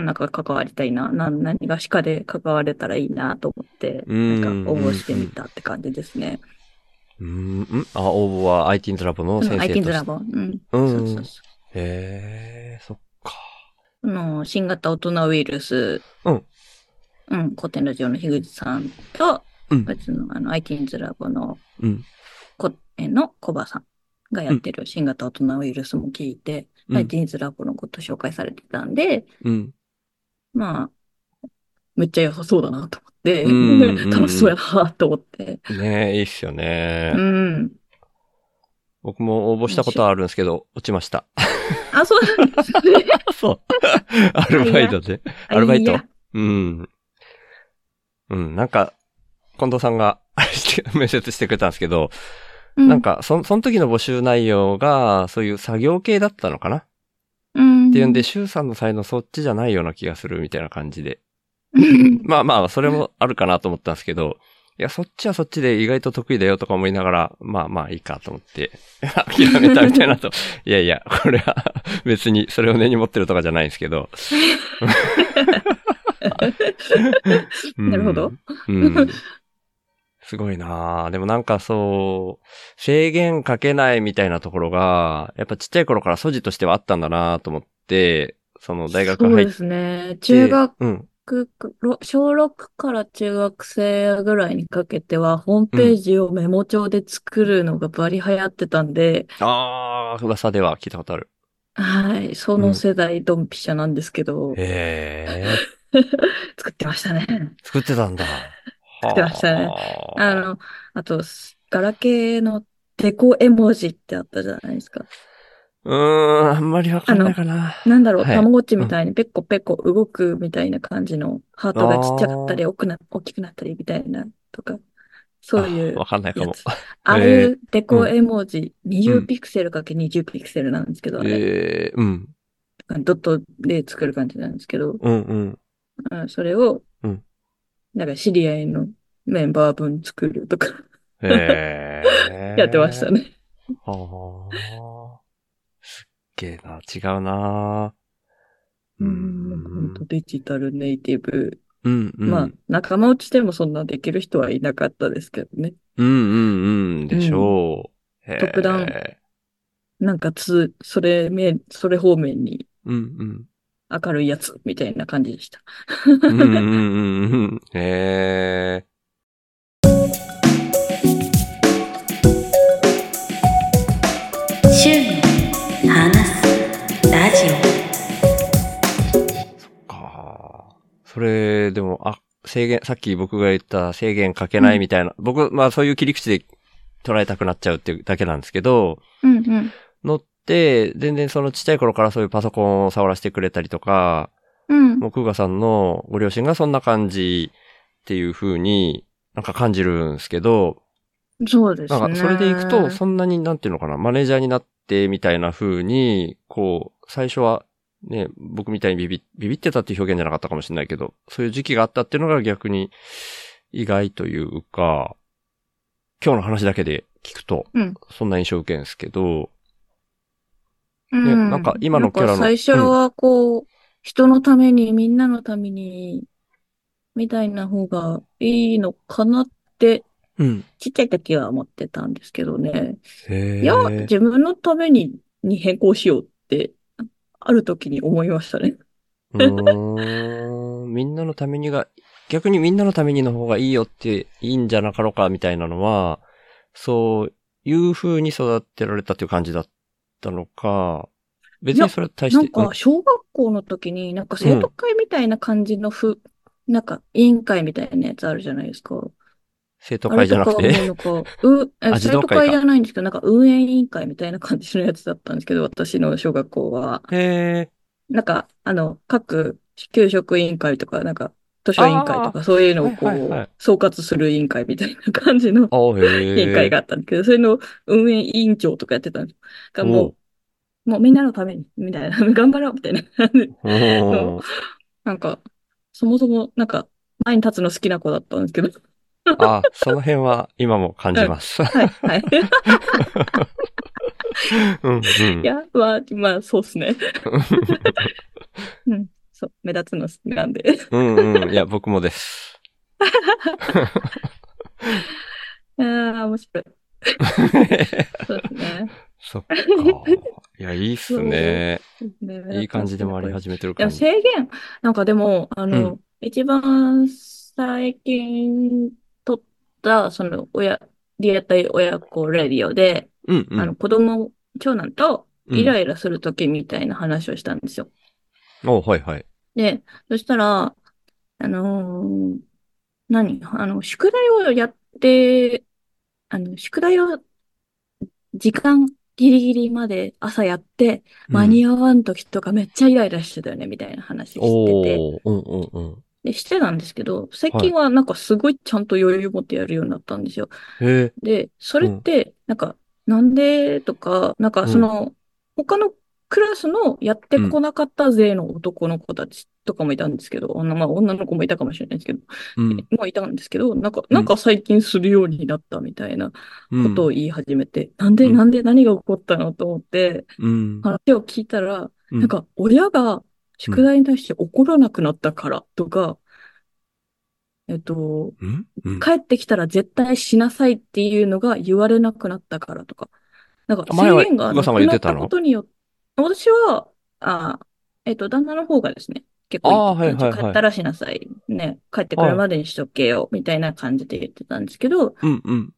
ん。なんか関わりたいな。な、何がしかで関われたらいいなと思って、うんなんか応募してみたって感じですね。うん。うんあ、応募は IT's ラボの先生として。IT's ラボ。うん。うんそうそうそへえ、そっか。の、新型大人ウイルス。うん。うん。古典ラジオの樋口さんと、うん。別のあの IT's ラボのうん。こ、えのコバさんがやってる新型大人ウイルスも聞いて、うん IT's ラボのこと紹介されてたんで、うん。まあ、めっちゃ良さそうだなと思って、うんうんうん楽しそうやなと思って。ねえ、いいっすよね。うん。僕も応募したことはあるんですけど、落ちました。あ、そうなんですね。[LAUGHS] そう。アルバイトで。アルバイト？うん。うん、なんか、近藤さんが、[LAUGHS] 面接してくれたんですけど、うんなんか、そ、その時の募集内容が、そういう作業系だったのかな、うん。っていうんで、周さんの才能そっちじゃないような気がするみたいな感じで。う [LAUGHS] んまあまあ、それもあるかなと思ったんですけど、いや、そっちはそっちで意外と得意だよとか思いながら、まあまあいいかと思って、諦めたみたいなと。いやいや、これは別にそれを根に持ってるとかじゃないんですけど。[LAUGHS] うんなるほど。うん。すごいなぁでもなんかそう、制限かけないみたいなところが、やっぱちっちゃい頃から素地としてはあったんだなと思って、その大学入って。そうですね。中学小6から中学生ぐらいにかけては、ホームページをメモ帳で作るのがバリ流行ってたんで、ああ、噂では聞いたことある。はい、その世代ドンピシャなんですけど、へえ。[LAUGHS] 作ってましたね。作ってたんだ。作ってましたねはあの、あと、ガラケーのデコ絵文字ってあったじゃないですか。うーん、あんまりわかんないかな。なんだろう、はいたまごっちみたいにペッコペコ動くみたいな感じの、ハートがちっちゃかったり、大きくな、大きくなったりみたいな、とか、そういうあわかんないかも。ああいうデコうん絵文字、う20んピクセルかけ20ピクセルなんですけど、あれ、えー、うん。ドットで作る感じなんですけど、うんうん。うんそれをうん、なんか知り合いのメンバー分作るとか、へえ。やってました。ね。はあ。すっげえな、違うな。うん、なんデジタルネイティブ。うんうん。まあ、仲間内でもそんなできる人はいなかったですけどね。うんうんうん。でしょう。へえ特段なんかつ、それめ、それ方面にうん明るいやつみたいな感じでした。うん。うんうんうんうん。へえ。週の話それ、でも、あ、制限、さっき僕が言った制限かけないみたいな、僕、まあそういう切り口で捉えたくなっちゃうっていうだけなんですけど、うんうん。のって、全然そのちっちゃい頃からそういうパソコンを触らせてくれたりとか、うん。もうクーガさんのご両親がそんな感じっていう風になんか感じるんですけど、そうですね。なんかそれでいくと、そんなになんていうのかな、マネージャーになってみたいな風に、こう、最初はね、僕みたいにビビ、ビビってたっていう表現じゃなかったかもしれないけど、そういう時期があったっていうのが逆に意外というか、今日の話だけで聞くと、うんそんな印象を受けるんですけど、うんなんか今のキャラの最初はこう、人のために、みんなのために、みたいな方がいいのかなって、うん。ちっちゃい時は思ってたんですけどね。へいや、え。自分のために、に変更しようって、ある時に思いましたね。うーん。[LAUGHS] みんなのためにが、逆にみんなのためにの方がいいよっていいんじゃなかろうかみたいなのは、そういう風に育てられたっていう感じだったのか、別にそれは対して、なんか、小学校の時に、なんか生徒会みたいな感じのふ、なんか委員会みたいなやつあるじゃないですか。生徒会じゃなくて、う生徒童会じゃないんですけど、なんか運営委員会みたいな感じのやつだったんですけど、私の小学校は。へえ、なんか、あの、各給食委員会とか、なんか、図書委員会とか、そういうのをこはいはいはい。う総括する委員会みたいな感じの。委員会があったんですけど、それの運営委員長とかやってたんです。が、おもう、もうみんなのために、みたいな、[LAUGHS] 頑張ろう、みたいな [LAUGHS] なんか、そもそも、なんか、前に立つの好きな子だったんですけど。[LAUGHS] あ、その辺は今も感じます。はい、はい。[LAUGHS] うんうんいや、まあ、まあ、そうっすね。[LAUGHS] うん、そう、目立つの好きなんで。うんうん。いや、僕もです。ああ、面白い。そうですね。そっか。いや、いいっすね。ねいい感じで回り始めてるいや、感じ。制限、なんかでも、あの、うん一番最近た、その、親、リアタイ親子レディオで、うんうん。あの、子供、長男とうんイライラするときみたいな話をしたんですよ。おはいはい。で、そしたら、あのー何？あの、宿題をやって、あの、宿題を時間ギリギリまで朝やって、間に合わん時とかめっちゃイライラしてたよね、みたいな話してて。うんうんうん。で、してたんですけど、最近はなんかすごいちゃんと余裕持ってやるようになったんですよ。へえ。で、それって、なんか、なんでとか、なんかその、他のクラスのやってこなかった勢の男の子たちとかもいたんですけど、あの、まあ、女の子もいたかもしれないですけど、うん。もういたんですけど、なんか、うんなんか最近するようになったみたいなうんことを言い始めて、なんで、うんなんで何が起こったのと思って、うん。話を聞いたら、うんなんか、親が宿題に対して怒らなくなったからとか、えっと、帰ってきたら絶対しなさいっていうのが言われなくなったからとか。なんか制限がなくなったことによって、私は、あえっと、旦那の方がですね、結構はいはいはい帰ったらしなさい。ね、帰ってくるまでにしとけよ、みたいな感じで言ってたんですけど、うんうん。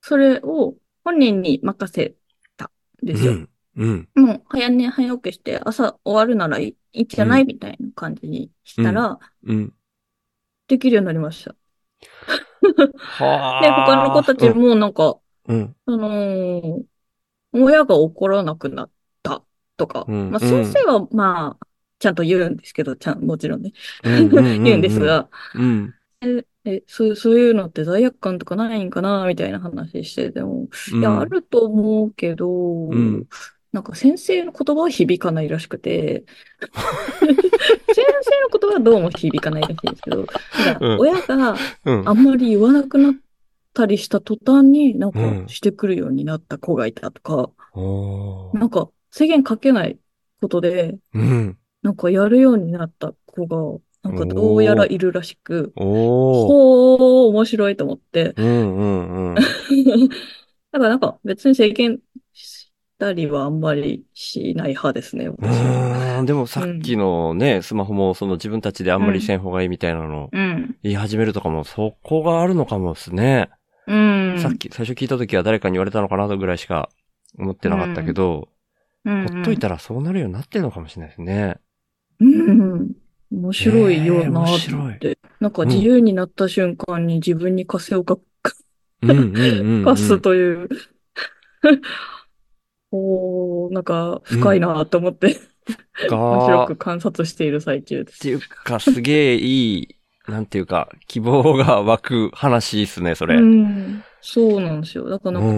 それを本人に任せたんですよ。うん。うん。もう、早寝早起きして朝終わるならいいんじゃない？みたいな感じにしたら、うん。できるようになりました。はあ。で、他の子たちもなんか、うん。あのー親が怒らなくなったとか、うんまあ先生はまあ、ちゃんと言うんですけど、ちゃん、もちろんね、うん。[LAUGHS] 言うんです。が、うん。え、えそう、そういうのって罪悪感とかないんかな、みたいな話してても、うん。いや、あると思うけど、んなんか先生の言葉は響かないらしくて、先生の言葉はどうも響かないらしいんですけど、なんかうん親がうん。あんまり言わなくなったりした途端になんかうんしてくるようになった子がいたとか、なんか制限かけないことで、うん。なんかやるようになった子が、なんかどうやらいるらしく。ほー、面白いと思って。うんうんうん。[LAUGHS] だからなんか別に制限したりはあんまりしない派ですね、う私は。でもさっきのね、スマホもその自分たちであんまりせん方がいいみたいなのうん。言い始めるとかも、そこがあるのかもですね。うん。さっき、最初聞いた時は誰かに言われたのかなとぐらいしか思ってなかったけど、うん、ほっといたらそうなるようになってるのかもしれないですね。うん。面白いよなえー面と白い。なんか自由になった瞬間に自分に枷をかうんうんうん、うん。[LAUGHS] 課すという。おー、なんか深いなと思って、[LAUGHS] 面白が、く観察している最中です。っていうか、すげえいい、なんていうか、希望が湧く話ですね、それ。ううん。ん。そうなんですよ。だからなんか、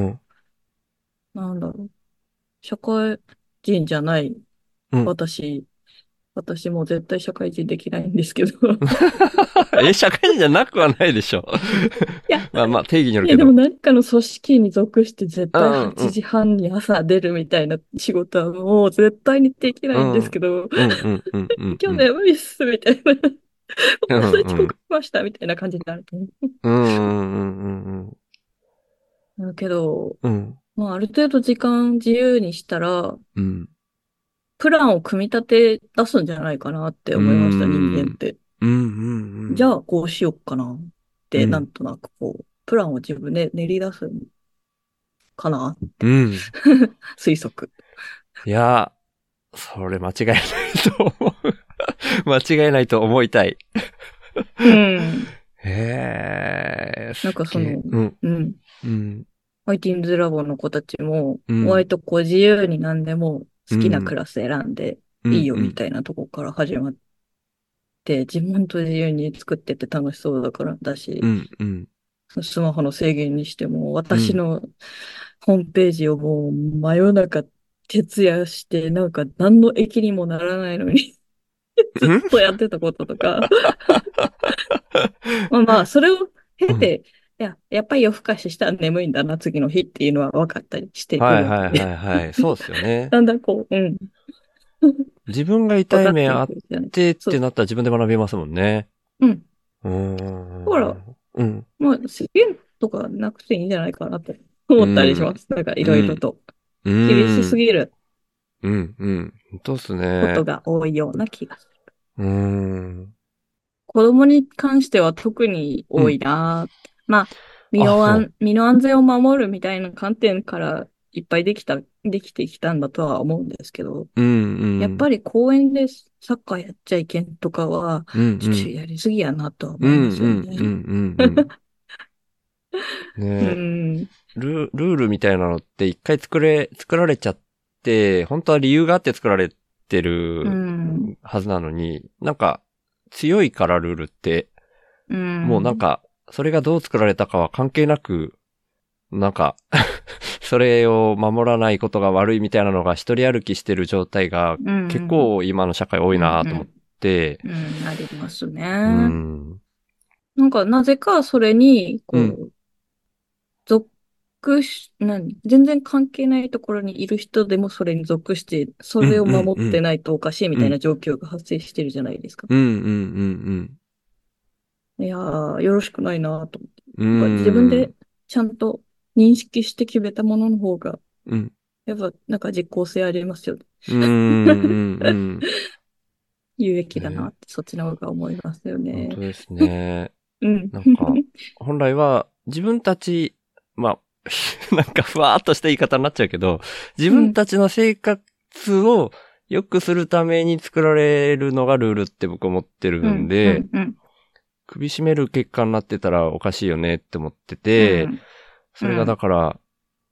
なんだろう。社会人じゃないうん私、私も絶対社会人できないんですけど。[LAUGHS] え、社会人じゃなくはないでしょ。いや [LAUGHS] まあまあ、定義によるいや、けどでも。何かの組織に属して絶対うんうん8時半に朝出るみたいな仕事はもう絶対にできないんですけど。今日眠いっすみたいな。ごめんなさい、[LAUGHS] 遅刻しましたみたいな感じになると思うんうんうんうんう。だけど、うん。うん。まあ、ある程度時間自由にしたら、うん。プランを組み立て出すんじゃないかなって思いました、うん人間って。うんうんうん。じゃあ、こうしよっかなって、うんなんとなくこう、プランを自分で練り出すかなうん。[LAUGHS] 推測。いや、それ間違いないと思う。間違いないと思いたい。うん。[LAUGHS] へえ。なんかそのうん。うん。うん。IT's ラボの子たちも、うん割とこう自由に何でも好きなクラス選んでうんいいよみたいなとこから始まって、自分と自由に作ってて楽しそうだからだし、うん。うん。スマホの制限にしても、私のホームページをもう真夜中徹夜して、なんか何の益にもならないのに、ずっとやってたこととか。[LAUGHS] まあまあ、それを経て、いや、やっぱり夜更かししたら眠いんだな、次の日っていうのは分かったりしてくるはいはいはいはい。[LAUGHS] そうですよね。だんだんこう、うん。[LAUGHS] 自分が痛い目あってってなったら自分で学べますもんね。うん。うーん。ほら。うん。まあ、制限とかなくていいんじゃないかなって思ったりします。なんかいろいろと。うん。厳しすぎるうん。うん。本当っすこねと。が多いような気がする。うん。子供に関しては特に多いな、まあ、身の安、身の安全を守るみたいな観点からいっぱいできた、できてきたんだとは思うんですけど、うんうん。やっぱり公園でサッカーやっちゃいけんとかは、り、うんちょっとやりすぎやなとは思うんいますようんね。うんうんうん。うねん。[LAUGHS] ルルールみたいなのって一回作れ、作られちゃって、本当は理由があって作られてうるん。はずなのに、なんか強いからルールって、うん。もうなんか、それがどう作られたかは関係なく、なんか、[LAUGHS] それを守らないことが悪いみたいなのが一人歩きしてる状態がうん、結構今の社会多いなと思って、うん、ありますね。うん。なんか、なぜかそれに、こう、うん。属し、何？全然関係ないところにいる人でもそれに属して、それを守ってないとおかしいみたいな状況が発生してるじゃないですか。うんうんうんいやー、よろしくないなと思って。うん。やっぱ自分でちゃんと認識して決めたものの方が、うん。やっぱなんか実効性ありますよね。うんうんうんうん。[LAUGHS] 有益だなって、そっちの方が思いますよ本ね当。ですね。[LAUGHS] うん。なんか本来は自分たち、まあ、[LAUGHS] なんかふわーっとした言い方になっちゃうけど、自分たちの生活を良くするために作られるのがルールって僕思ってるんで、うんうん首絞める結果になってたらおかしいよねって思ってて、うん。それがだから、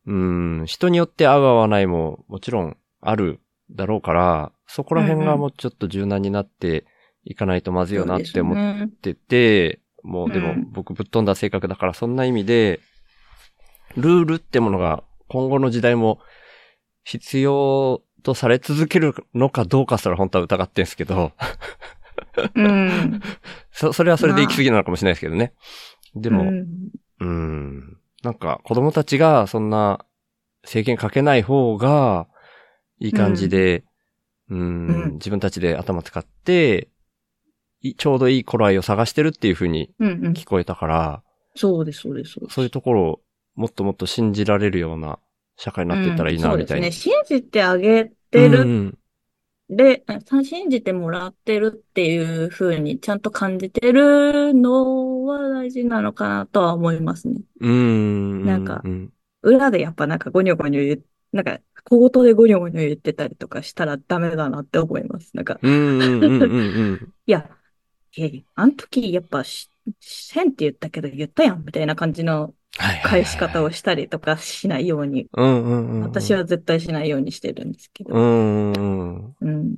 うん、人によって合う合わないももちろんあるだろうから、そこら辺がもうちょっと柔軟になっていかないとまずいよなって思っそうですね。ってて、もうでもうん。僕ぶっ飛んだ性格だからそんな意味で、ルールってものが今後の時代も必要とされ続けるのかどうかすら本当は疑ってんすけど、うん。そ、[LAUGHS] それはそれで行き過ぎなのかもしれないですけどね。でも、うんうん。なんか子供たちがそんな制限かけない方がいい感じで、うん、うん自分たちで頭使って、いちょうどいい頃合いを探してるっていう風にうんうん。聞こえたから、そうです、そうです。そうですそういうところをもっともっと信じられるような社会になっていったらいいな、うんみたいに。そうですね。信じてあげてるうんで、あ信じてもらってるっていう風にちゃんと感じてるのは大事なのかなとは思いますね。うん。うん。なんかうん裏でやっぱなんかゴニョゴニョ言う、なんか小言でゴニョゴニョ言ってたりとかしたらダメだなって思います。なんか。いや、いやいや、あの時やっぱし、せんって言ったけど言ったやんみたいな感じの返し方をしたりとかしないように、うんうんうん。私は絶対しないようにしてるんですけど。うんうん。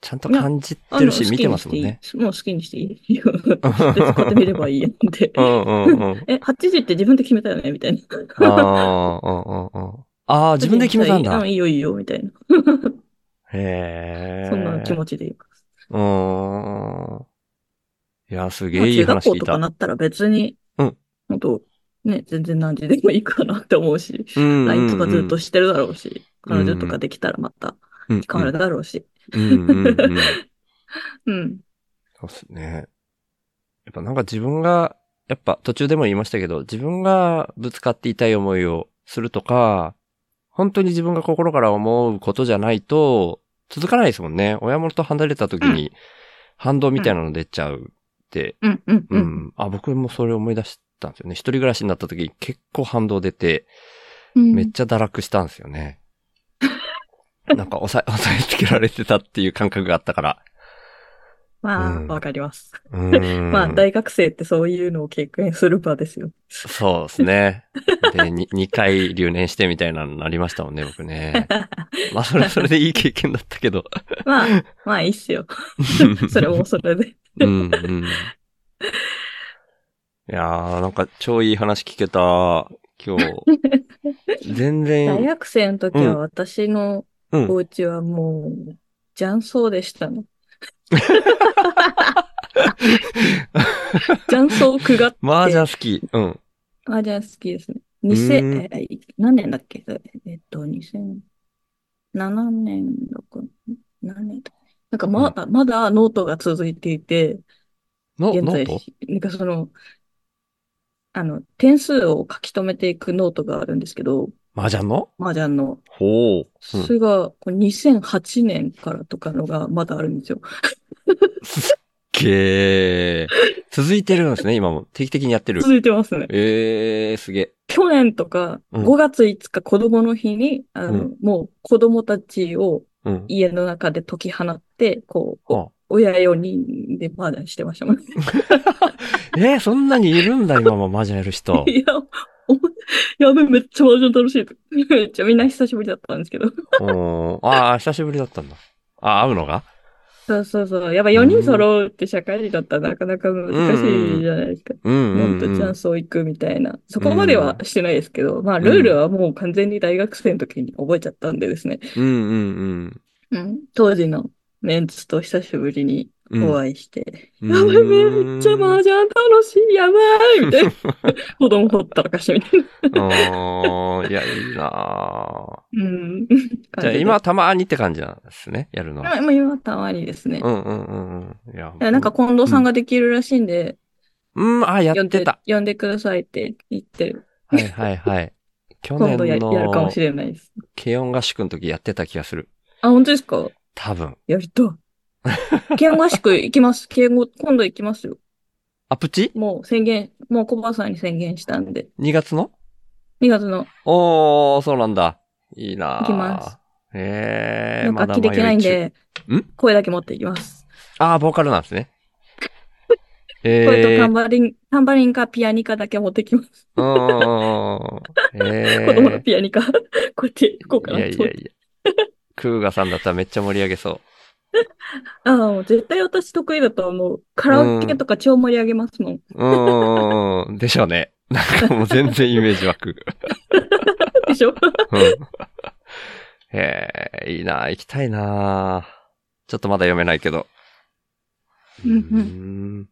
ちゃんと感じてるし、見てますもんね。もう好きにしていいよ。[LAUGHS] 別にこうやって見ればいいやんって。うんうんうん。[LAUGHS] え、8時って自分で決めたよね？みたいな。ああ、うんうんうん。ああ、自分で決めたんだうん、。いいよいいよ、みたいな。へえ。そんな気持ちでいます。うーん。いや、すげまあえいい中学校とか話聞いた。なったら別に、うん。本当ね、全然何時でもいいかなって思うし、うんうんうん LINE とかずっとしてるだろうし、彼女とかできたらまたうん変わるだろうし。うんうんうん。[LAUGHS] うん。そうっすね。やっぱなんか自分が、やっぱ途中でも言いましたけど、自分がぶつかって痛い思いをするとか、本当に自分が心から思うことじゃないと、続かないですもんね。親元と離れた時に反動みたいなの出ちゃうって。うん、うん、ううん。ん。あ、僕もそれ思い出したんですよね。一人暮らしになった時結構反動出て、うんめっちゃ堕落したんですよね。[LAUGHS] なんか押さえ、押さえつけられてたっていう感覚があったから。まあ、うんわかります。[LAUGHS] まあ、大学生ってそういうのを経験する場ですよ。そうですね。で、に [LAUGHS] 2回留年してみたいなのなりましたもんね、僕ね。まあ、それはそれでいい経験だったけど。まあ、まあいいっすよ。それもそれで。うん、うん。いやー、なんか超いい話聞けた、今日。[LAUGHS] 全大然、学生の時は私のうん。お家はもう、雀荘でしたね。[LAUGHS] 雀荘区が麻雀好き。うん。麻雀好きですね。う2000、ん。えー何年だっけ？えっと、2007年、6何年だなんかまだ、まだノートが続いていて、の、現在ノート、なんかその、あの、点数を書き留めていくノートがあるんですけど、麻雀の？麻雀の。ほう。それが、これ2008年からとかのがまだあるんですよ。けー。続いてるんですね、今も。定期的にやってる。続いてますね。えー、すげえ。去年とか、うん5月5日子供の日に、あの、うんもう子供たちをうん。家の中で解き放って、こう、は親4人でバーダンしてましたもん [LAUGHS] えーそんなにいるんだ、今も麻雀やる人。[LAUGHS] いや、おやべ、めっちゃマージャン楽しい。[LAUGHS] めっちゃみんな久しぶりだったんですけど。ああ、久しぶりだったんだ。あ、会うのが？そうそうそう。やっぱ4人揃うって社会人だったらなかなか難しいじゃないですか。うんうん、もっとチャンスを行くみたいな。そこまではしてないですけど、まあ、ルールはもう完全に大学生の時に覚えちゃったんでですね。うんうんうん。当時のメンツと久しぶりにうん。お会いして、うんやばい、めっちゃ麻雀楽しい、やばいみたいな。[LAUGHS] 子供ほったらかしてみたいな。おーいや、いいなぁうん。じゃあ今たまにって感じなんですね、やるのは。まあ、今たまにですね。うんうんうんうん。いや、いやなんか近藤さんができるらしいんで、うん、あ、や呼んでってた。、呼んでくださいって言ってる。はいはいはい。去 [LAUGHS] 今度や年のやるかもしれないです。軽音合宿の時やってた気がする。あ、本当ですか？多分。やりと。慶応合宿行きます。[LAUGHS] 慶応、今度行きますよ。あ、プチ？もう宣言、もう小林さんに宣言したんで。?2 月の？2月の、おー、そうなんだ。いいなぁ行きます。ええー、なんか楽器できないんで、ん？声だけ持っていきます。あー、ボーカルなんですね。え [LAUGHS] 声とタンー、バリン、タンバリンかピアニカだけ持ってきます。うーん。[LAUGHS] え子供のー。ピアニカ。こうやって行こうかいなと思って。やいやいや。クーガさんだったらめっちゃ盛り上げそう。[LAUGHS] ああ、絶対私得意だと思う。カラオケとか超盛り上げますもん。うーん、でしょうね。なんかもう全然イメージ湧く。でしょ？うん。へえ、いいな、行きたいな。ちょっとまだ読めないけど。うんうんん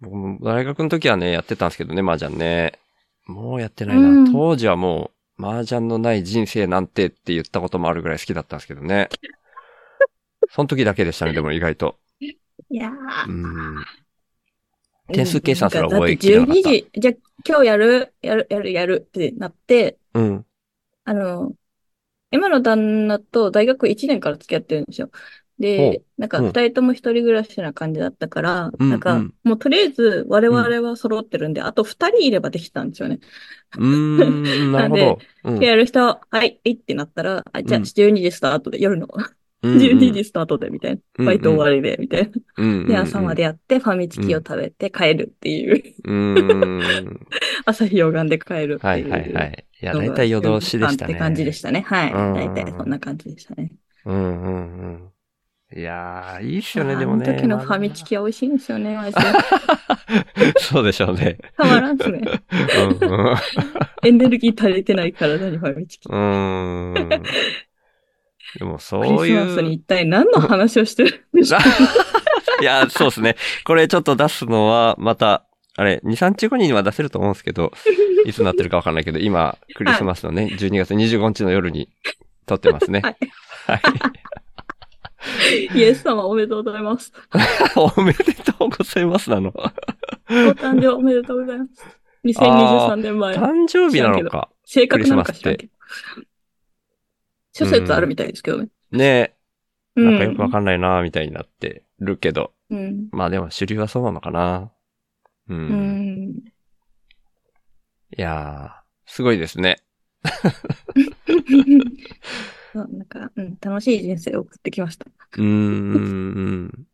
僕も大学の時はね、やってたんですけどね、麻雀ね。もうやってないな。うん当時はもう、麻雀のない人生なんてって言ったこともあるぐらい好きだったんですけどね。その時だけでしたね、でも意外と。いやーうん。点数計算すら覚えきれなかっただって12時、じゃあ今日やる、やる、やる、やるってなって、うん。あの、今の旦那と大学1年から付き合ってるんですよ。ほで、なんかうん二人とも一人暮らしな感じだったから、うんなんかうんもうとりあえず我々は揃ってるんで、あと二人いればできたんですよね。うーん、なるほど。うんで、やる人、はい、はいってなったら、あじゃあうん12時スタートで、夜のうんうん12時スタートで、みたいな。バイト終わりで、みたいな。うんうんうんで、朝までやって、ファミチキを食べて帰るっていう。[LAUGHS] 朝日を拝んで帰るっていう。はいはいはい。いや、大体夜通しでしたね。って感じでしたね。はい。うん大体そんな感じでしたね。うんうんうん。いやー、いいっすよね、あでもね。あの時のファミチキは美味しいんですよね、マジで。[LAUGHS] そうでしょうね。たまらんっすね。うんうん。エネルギー足りてない体にファミチキ。うーん。でもクそうリスいう。マスに一体何の話をしてるんでしょういや、そうですね。これちょっと出すのは、また、あれ、2、3日後には出せると思うんですけど、いつになってるかわかんないけど、今、クリスマスのね、12月25日の夜に撮ってますね。はいはい。[LAUGHS] イエス様おめでとうございます。[LAUGHS] おめでとうございますなの。お誕生おめでとうございます。2023年前。誕生日なのか。正確なのか知らんけど。諸説あるみたいですけどね。ねえ、うん。なんかよくわかんないなみたいになってるけど。うん。まあでも主流はそうなのかな。うん。うん。いやー、すごいですね。[LAUGHS] そうなんか、うん、楽しい人生を送ってきました。うーん。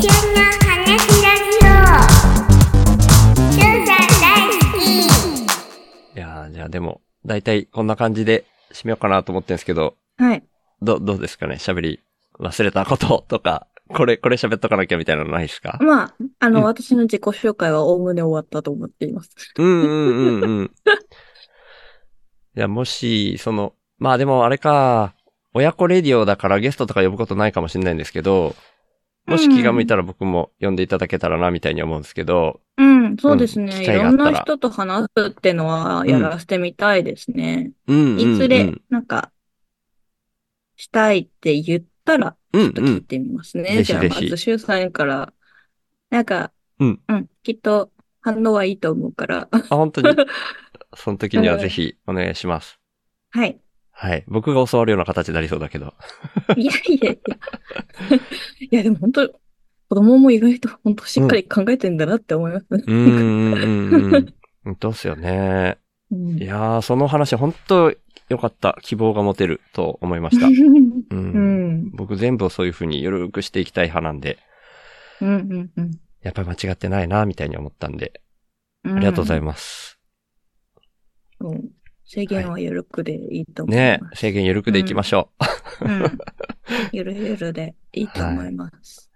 旬の話ラジオしゅんさん大好きいやー、じゃあでも、だいたいこんな感じで締めようかなと思ってんですけど、はい。ど、どうですかね？喋り忘れたこととか、これ、これ喋っとかなきゃみたいなのないですか？まあ、あの、うん私の自己紹介はおおむね終わったと思っています。うんうんうんうん。[LAUGHS] いや、もし、その、まあでもあれか、親子レディオだからゲストとか呼ぶことないかもしれないんですけど、もし気が向いたら僕も呼んでいただけたらなみたいに思うんですけど、うん、そうですね。機いろんな人と話すってのはやらせてみたいですね。うんうん、うん。いずれ、なんか、したいって言ったら、うんちょっと聞いてみますね。じゃあ、まず、シュウさんから、なんか、うん、きっと反応はいいと思うから。あ、本当に？[LAUGHS] その時にはぜひお願いします。はい。はい。僕が教わるような形になりそうだけど。いやいやいや。いや、でも本当、子供も意外と本当しっかり考えてんだなって思います。うーん、うん、うんうん。[LAUGHS] 本当っすよね。うんいやー、その話本当良かった。希望が持てると思いました。[LAUGHS] う。うんん。僕全部をそういう風にゆるくしていきたい派なんで、うん。うん。うん。やっぱり間違ってないな、みたいに思ったんで、あありがとうございまます。す。うん制限は緩くでいいと思いねます。制限ゆるくでいきましょう。うん。ゆるゆるでいいと思います。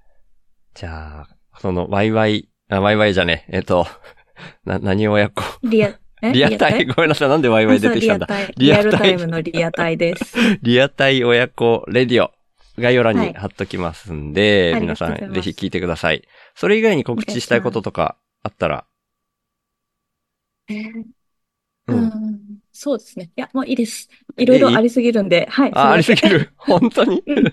じゃあ、その、ワイワイ、あ、ワイワイじゃねえ、えっと、[LAUGHS] な、何親子？リア、えリアタイ？ごめんなさい、なんでワイワイ出てきたんだ？リリアタイ。リアルタイムのリアタイです。[LAUGHS] リアタイ親子レディオ。概要欄はいに貼っときますんで、あり皆さんぜひ聞いてください。それ以外に告知したいこととかあったら、えーう。うんんそうですね。いや、もういいです。いろいろありすぎるんで、はい。あ、ありすぎる？る。[LAUGHS] 本当に？うん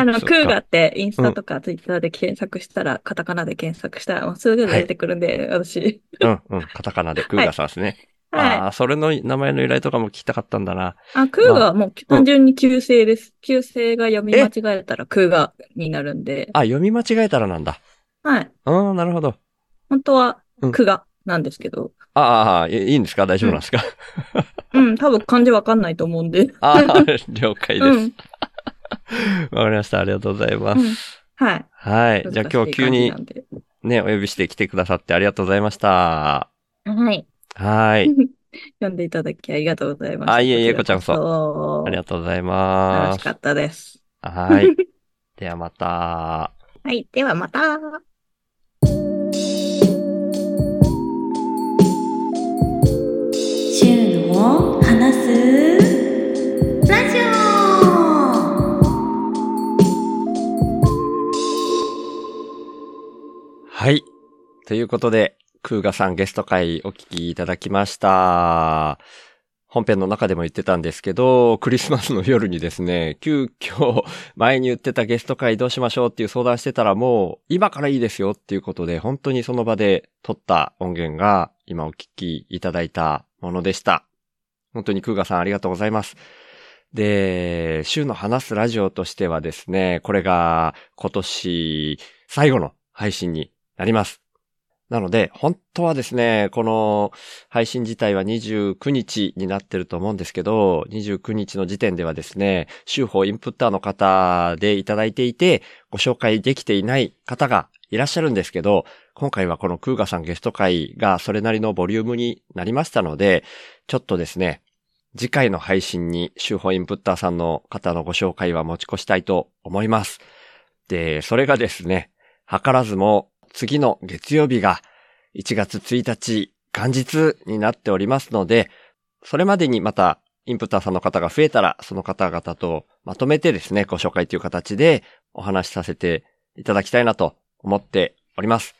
あの、クーガってインスタとかツイッターで検索したら、カタカナで検索したら、もうすぐ出てくるんで、私。うん、うん。カタカナで [LAUGHS] クーガさんですね。はい。ああ、それの名前の由来とかも聞きたかったんだな。あ、クーガはもう単純に旧姓です。旧姓が読み間違えたらクーガになるんで、あ、読み間違えたらなんだ。はい。うん、なるほど。本当はうんクガなんですけど、あああ、いいいんですか？大丈夫なんですか、うん、多分漢字わかんないと思うんで。ああ、[LAUGHS] 了解です。うん。わかりました。ありがとうございます。うんはい。はい。じゃあ今日急にね、お呼びして来てくださってありがとうございました。はい。はい。[LAUGHS] 読んでいただきありがとうございました。あいえいえこちらこそそありがとうござい楽ますしか。ったです。はい。[LAUGHS] ではまた。はい。ではまた。話すラジオはい。ということで、クーガさんゲスト会お聞きいただきました。本編の中でも言ってたんですけど、クリスマスの夜にですね、急遽前に言ってたゲスト会どうしましょうっていう相談してたらもう今からいいですよっていうことで、本当にその場で撮った音源が今お聞きいただいたものでした。本当にクーガさんありがとうございます。で、週の話すラジオとしてはですね、これが今年最後の配信になります。なので、本当はですね、この配信自体は29日になってると思うんですけど、29日の時点ではですね、週報インプッターの方でいただいていて、ご紹介できていない方がいらっしゃるんですけど、今回はこのクーガさんゲスト会がそれなりのボリュームになりましたので、ちょっとですね、次回の配信に週報インプッターさんの方のご紹介は持ち越したいと思います。で、それがですね、図らずも次の月曜日が1月1日元日になっておりますので、それまでにまたインプッターさんの方が増えたら、その方々とまとめてですね、ご紹介という形でお話しさせていただきたいなと思っております。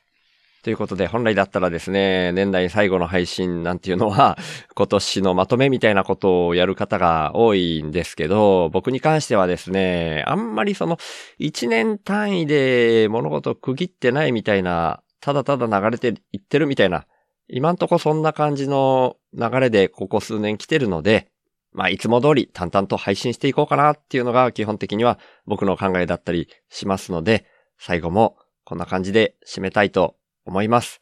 ということで、本来だったらですね、年内最後の配信なんていうのは、[LAUGHS] 今年のまとめみたいなことをやる方が多いんですけど、僕に関してはですね、あんまりその、一年単位で物事を区切ってないみたいな、ただただ流れていってるみたいな、今んとこそんな感じの流れでここ数年来てるので、まあ、いつも通り淡々と配信していこうかなっていうのが基本的には僕の考えだったりしますので、最後もこんな感じで締めたいと思います。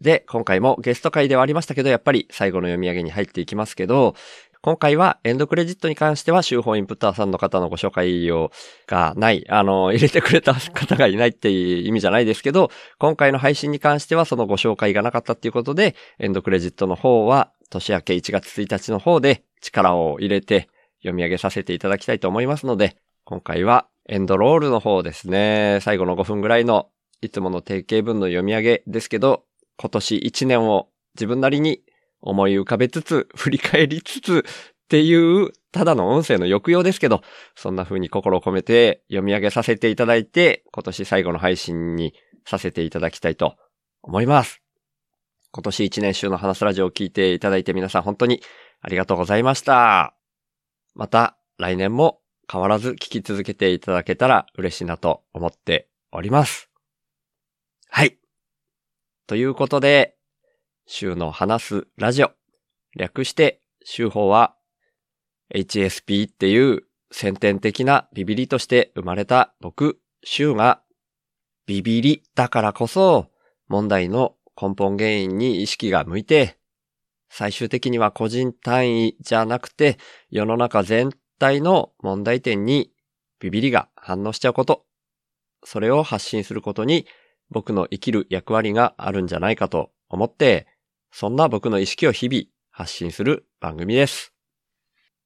で、今回もゲスト会ではありましたけど、やっぱり最後の読み上げに入っていきますけど、今回はエンドクレジットに関しては、週報インプッターさんの方のご紹介を、がない、あの、[LAUGHS] 入れてくれた方がいないっていう意味じゃないですけど、今回の配信に関してはそのご紹介がなかったっていうことで、エンドクレジットの方は、年明け1月1日の方で力を入れて読み上げさせていただきたいと思いますので、今回はエンドロールの方ですね、最後の5分ぐらいのいつもの定型文の読み上げですけど、今年1年を自分なりに思い浮かべつつ、振り返りつつっていう、ただの音声の抑揚ですけど、そんな風に心を込めて読み上げさせていただいて、今年最後の配信にさせていただきたいと思います。今年1年週の話すラジオを聞いていただいて皆さん本当にありがとうございました。また来年も変わらず聞き続けていただけたら嬉しいなと思っております。はい。ということで、週の話すラジオ。略して、週報は HSP っていう先天的なビビリとして生まれた僕、週がビビりだからこそ、問題の根本原因に意識が向いて、最終的には個人単位じゃなくて、世の中全体の問題点にビビりが反応しちゃうこと。それを発信することに僕の生きる役割があるんじゃないかと思って、そんな僕の意識を日々発信する番組です。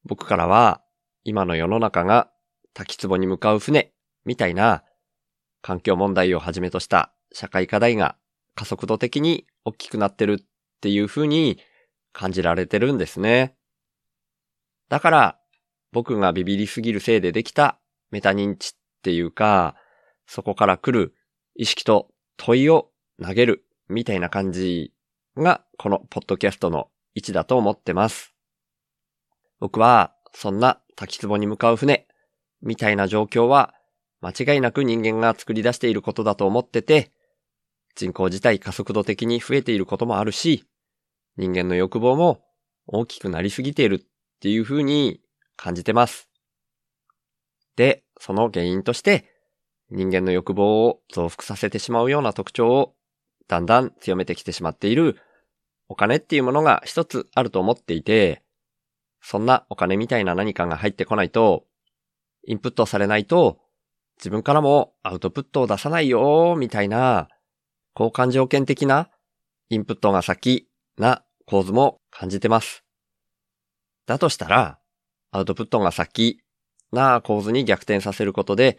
僕からは、今の世の中が滝壺に向かう船みたいな環境問題をはじめとした社会課題が加速度的に大きくなってるっていう風に感じられてるんですね。だから僕がビビりすぎるせいでできたメタ認知っていうか、そこから来る意識と問いを投げるみたいな感じがこのポッドキャストの位置だと思ってます。僕はそんな滝壺に向かう船みたいな状況は間違いなく人間が作り出していることだと思ってて、人口自体加速度的に増えていることもあるし、人間の欲望も大きくなりすぎているっていう風に感じてます。で、その原因として、人間の欲望を増幅させてしまうような特徴をだんだん強めてきてしまっているお金っていうものが一つあると思っていて、そんなお金みたいな何かが入ってこないと、インプットされないと、自分からもアウトプットを出さないよ、みたいな、交換条件的なインプットが先な構図も感じてます。だとしたら、アウトプットが先な構図に逆転させることで、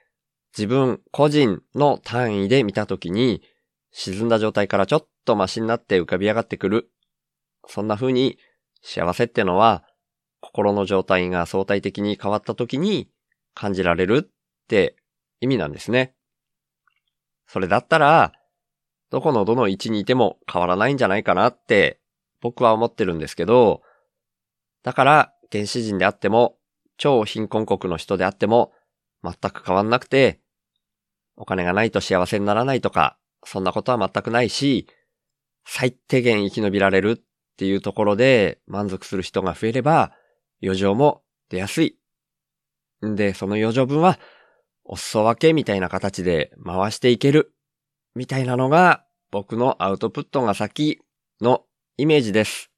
自分個人の単位で見たときに、沈んだ状態からちょっとマシになって浮かび上がってくる。そんな風に幸せってのは、心の状態が相対的に変わったときに感じられるって意味なんですね。それだったら、どこのどの位置にいても変わらないんじゃないかなって僕は思ってるんですけど、だから原始人であっても、超貧困国の人であっても、全く変わんなくて、お金がないと幸せにならないとか、そんなことは全くないし、最低限生き延びられるっていうところで満足する人が増えれば、余剰も出やすい。んで、その余剰分は、お裾分けみたいな形で回していける。みたいなのが、僕のアウトプットが先のイメージです。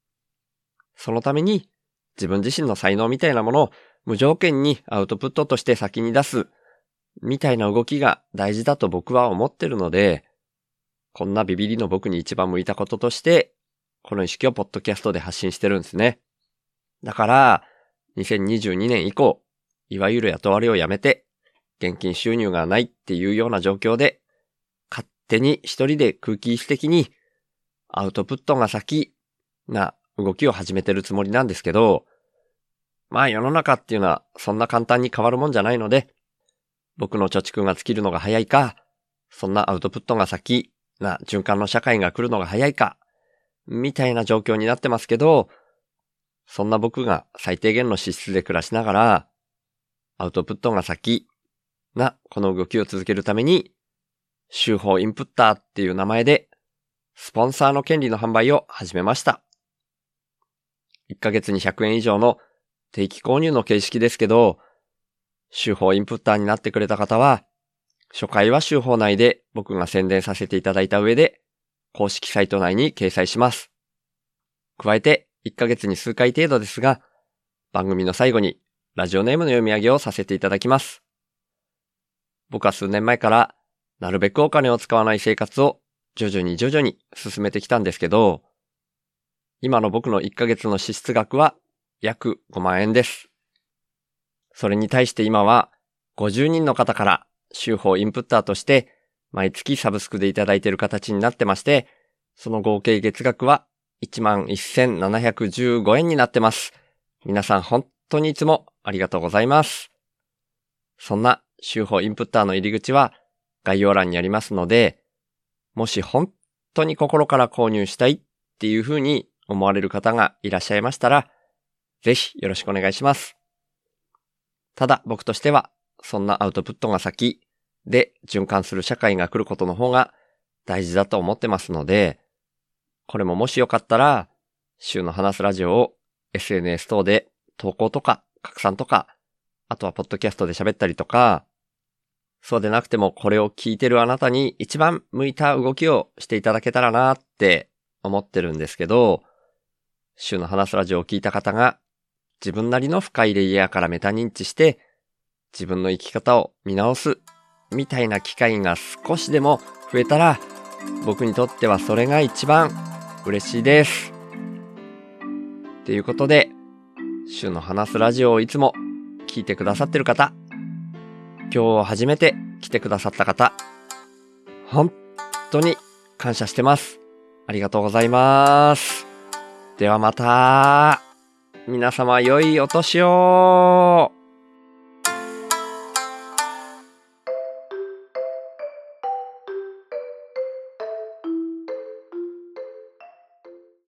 そのために、自分自身の才能みたいなものを無条件にアウトプットとして先に出す、みたいな動きが大事だと僕は思ってるので、こんなビビリの僕に一番向いたこととして、この意識をポッドキャストで発信してるんですね。だから、2022年以降、いわゆる雇われをやめて、現金収入がないっていうような状況で、勝手に一人で空気意識的に、アウトプットが先な動きを始めてるつもりなんですけど、まあ世の中っていうのはそんな簡単に変わるもんじゃないので、僕の貯蓄が尽きるのが早いか、そんなアウトプットが先な循環の社会が来るのが早いか、みたいな状況になってますけど、そんな僕が最低限の資質で暮らしながら、アウトプットが先なこの動きを続けるために、週報インプッターっていう名前で、スポンサーの権利の販売を始めました。1ヶ月に100円以上の定期購入の形式ですけど、週報インプッターになってくれた方は、初回は週報内で僕が宣伝させていただいた上で、公式サイト内に掲載します。加えて、1ヶ月に数回程度ですが、番組の最後にラジオネームの読み上げをさせていただきます。僕は数年前から、なるべくお金を使わない生活を徐々に徐々に進めてきたんですけど、今の僕の1ヶ月の支出額は約5万円です。それに対して今は50人の方から週報インプッターとして毎月サブスクでいただいている形になってまして、その合計月額は11,715円になってます。皆さん本当にいつもありがとうございます。そんな週報インプッターの入り口は概要欄にありますので、もし本当に心から購入したいっていう風に思われる方がいらっしゃいましたら、ぜひよろしくお願いします。ただ僕としては、そんなアウトプットが先で循環する社会が来ることの方が大事だと思ってますので、これももしよかったら、週の話すラジオを SNS 等で投稿とか拡散とか、あとはポッドキャストで喋ったりとか、そうでなくてもこれを聞いてるあなたに一番向いた動きをしていただけたらなって思ってるんですけど、週の話すラジオを聞いた方が自分なりの深いレイヤーからメタ認知して自分の生き方を見直すみたいな機会が少しでも増えたら僕にとってはそれが一番嬉しいです。ということで、週の話すラジオをいつも聞いてくださってる方、今日初めて来てくださった方、本当に感謝してます。ありがとうございます。ではまた、皆様良いお年を。